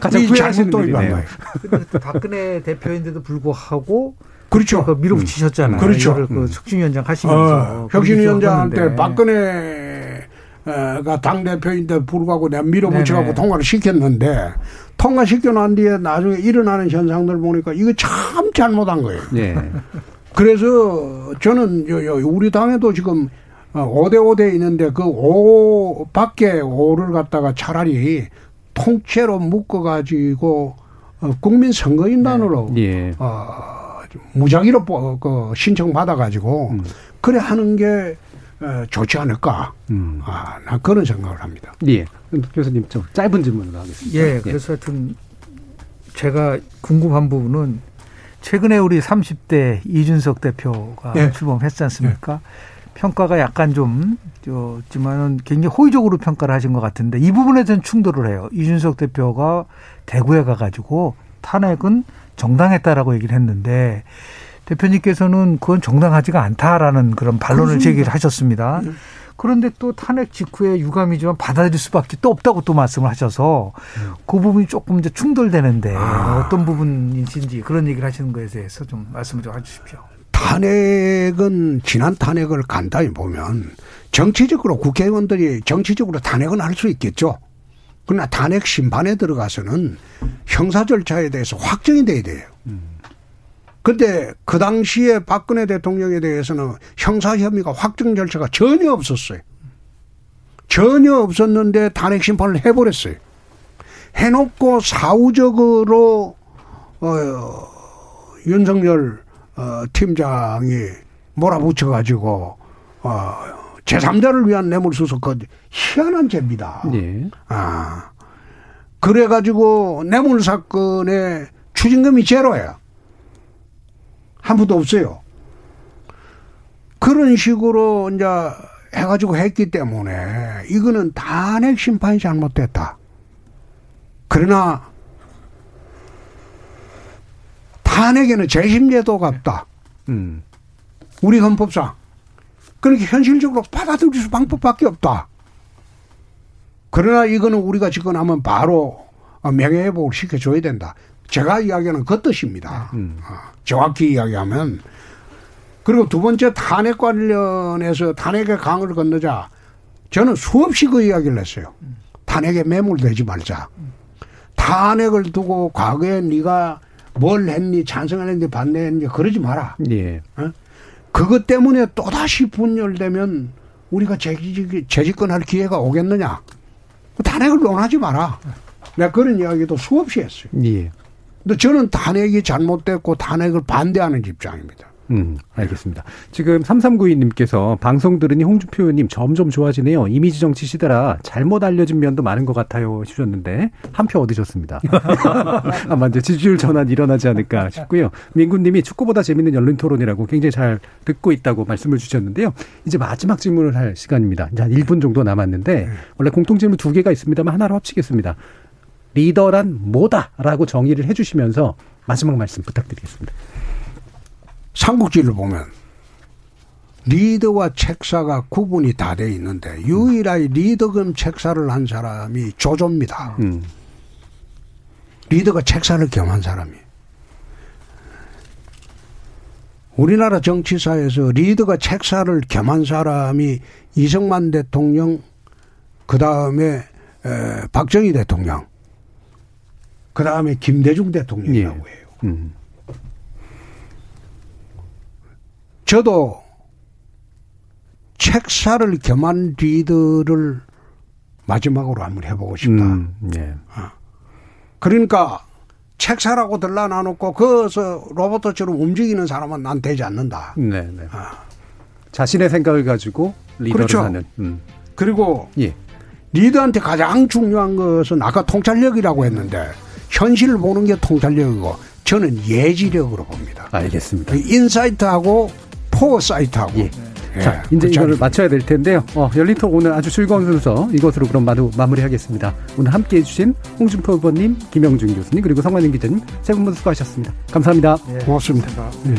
가장 잘못 도입한 거예요. 근데 박근혜 대표인데도 불구하고 그렇죠. 그 밀어붙이셨잖아요. 음. 그렇죠. 그 음. 혁신위원장 하시면서 어, 혁신위원장한테 박근혜 가 당 대표인데 불구하고 내가 밀어붙여갖고 통과를 시켰는데 통과시켜 난 뒤에 나중에 일어나는 현상들 보니까 이거 참 잘못한 거예요. 네. 그래서 저는 우리 당에도 지금 5대 어, 5대 있는데 그5 밖에 5를 갖다가 차라리 통째로 묶어가지고 어, 국민 선거인단으로 네. 예. 어, 무작위로 그 신청 받아가지고 음. 그래 하는 게 어, 좋지 않을까. 음. 아, 나 그런 생각을 합니다. 예. 교수님 좀 짧은 질문을 하겠습니다. 예. 그래서 하여튼 제가 궁금한 부분은 최근에 우리 30대 이준석 대표가 네. 출범했지 않습니까? 네. 평가가 약간 좀, 였지만은 굉장히 호의적으로 평가를 하신 것 같은데 이 부분에 대한 충돌을 해요. 이준석 대표가 대구에 가가지고 탄핵은 정당했다라고 얘기를 했는데 대표님께서는 그건 정당하지가 않다라는 그런 반론을 제기를 하셨습니다. 네. 그런데 또 탄핵 직후에 유감이지만 받아들일 수밖에 또 없다고 또 말씀을 하셔서 그 부분이 조금 이제 충돌되는데 아. 어떤 부분인지 그런 얘기를 하시는 거에 대해서 좀 말씀을 좀 해주십시오. 탄핵은 지난 탄핵을 간단히 보면 정치적으로 국회의원들이 정치적으로 탄핵은 할 수 있겠죠. 그러나 탄핵 심판에 들어가서는 형사 절차에 대해서 확정이 돼야 돼요. 음. 근데 그 당시에 박근혜 대통령에 대해서는 형사 혐의가 확정 절차가 전혀 없었어요. 전혀 없었는데 탄핵 심판을 해버렸어요. 해놓고 사후적으로 어, 윤석열 어, 팀장이 몰아붙여가지고 어, 제3자를 위한 뇌물수수 그 희한한 죄입니다. 네. 아 그래가지고 뇌물 사건의 추징금이 제로예요. 한 푼도 없어요. 그런 식으로 이제 해가지고 했기 때문에 이거는 단핵 심판이 잘못됐다. 그러나 탄핵에는 재심제도가 없다. 음. 우리 헌법상. 그러니까 현실적으로 받아들일 수 방법밖에 없다. 그러나 이거는 우리가 집권하면 바로 명예회복을 시켜줘야 된다. 제가 이야기하는 그 뜻입니다. 음. 어, 정확히 이야기하면 그리고 두 번째 탄핵 관련해서 탄핵의 강을 건너자 저는 수없이 그 이야기를 했어요. 탄핵에 매몰되지 말자. 탄핵을 두고 과거에 네가 뭘 했니 찬성했는지 반대했니 그러지 마라. 예. 어? 그것 때문에 또다시 분열되면 우리가 재직, 재집권할 기회가 오겠느냐. 탄핵을 논하지 마라. 내가 그런 이야기도 수없이 했어요. 예. 근데 저는 탄핵이 잘못됐고 탄핵을 반대하는 입장입니다. 음, 알겠습니다. 지금 3392님께서 방송 들으니 홍준표 의원님 점점 좋아지네요. 이미지 정치 시대라 잘못 알려진 면도 많은 것 같아요. 주셨는데 한 표 얻으셨습니다. 아마 이제 지지율 전환 일어나지 않을까 싶고요. 민구님이 축구보다 재밌는 열린 토론이라고 굉장히 잘 듣고 있다고 말씀을 주셨는데요. 이제 마지막 질문을 할 시간입니다. 이제 한 1분 정도 남았는데 원래 공통 질문 두 개가 있습니다만 하나로 합치겠습니다. 리더란 뭐다라고 정의를 해주시면서 마지막 말씀 부탁드리겠습니다. 삼국지를 보면 리더와 책사가 구분이 다 돼 있는데 유일하게 리더금 책사를 한 사람이 조조입니다. 음. 리더가 책사를 겸한 사람이. 우리나라 정치사에서 리더가 책사를 겸한 사람이 이승만 대통령, 그 다음에 박정희 대통령, 그 다음에 김대중 대통령이라고 예. 해요. 음. 저도 책사를 겸한 리더를 마지막으로 한번 해보고 싶다. 음, 예. 어. 그러니까 책사라고 들라놔놓고 거기서 로봇처럼 움직이는 사람은 난 되지 않는다. 네, 네. 어. 자신의 생각을 가지고 리더를 그렇죠. 하는. 음. 그리고 예. 리더한테 가장 중요한 것은 아까 통찰력이라고 했는데 현실을 보는 게 통찰력이고 저는 예지력으로 봅니다. 알겠습니다. insight하고 foresight하고. 예. 예, 자, 이제 이거를 맞춰야 될 텐데요. 어, 열리터 오늘 아주 즐거운 순서 이것으로 그럼 마루, 마무리하겠습니다. 오늘 함께 해주신 홍준표 의원님, 김영준 교수님, 그리고 성관영 기자님 세 분 모두 수고하셨습니다. 감사합니다. 예, 고맙습니다. 네.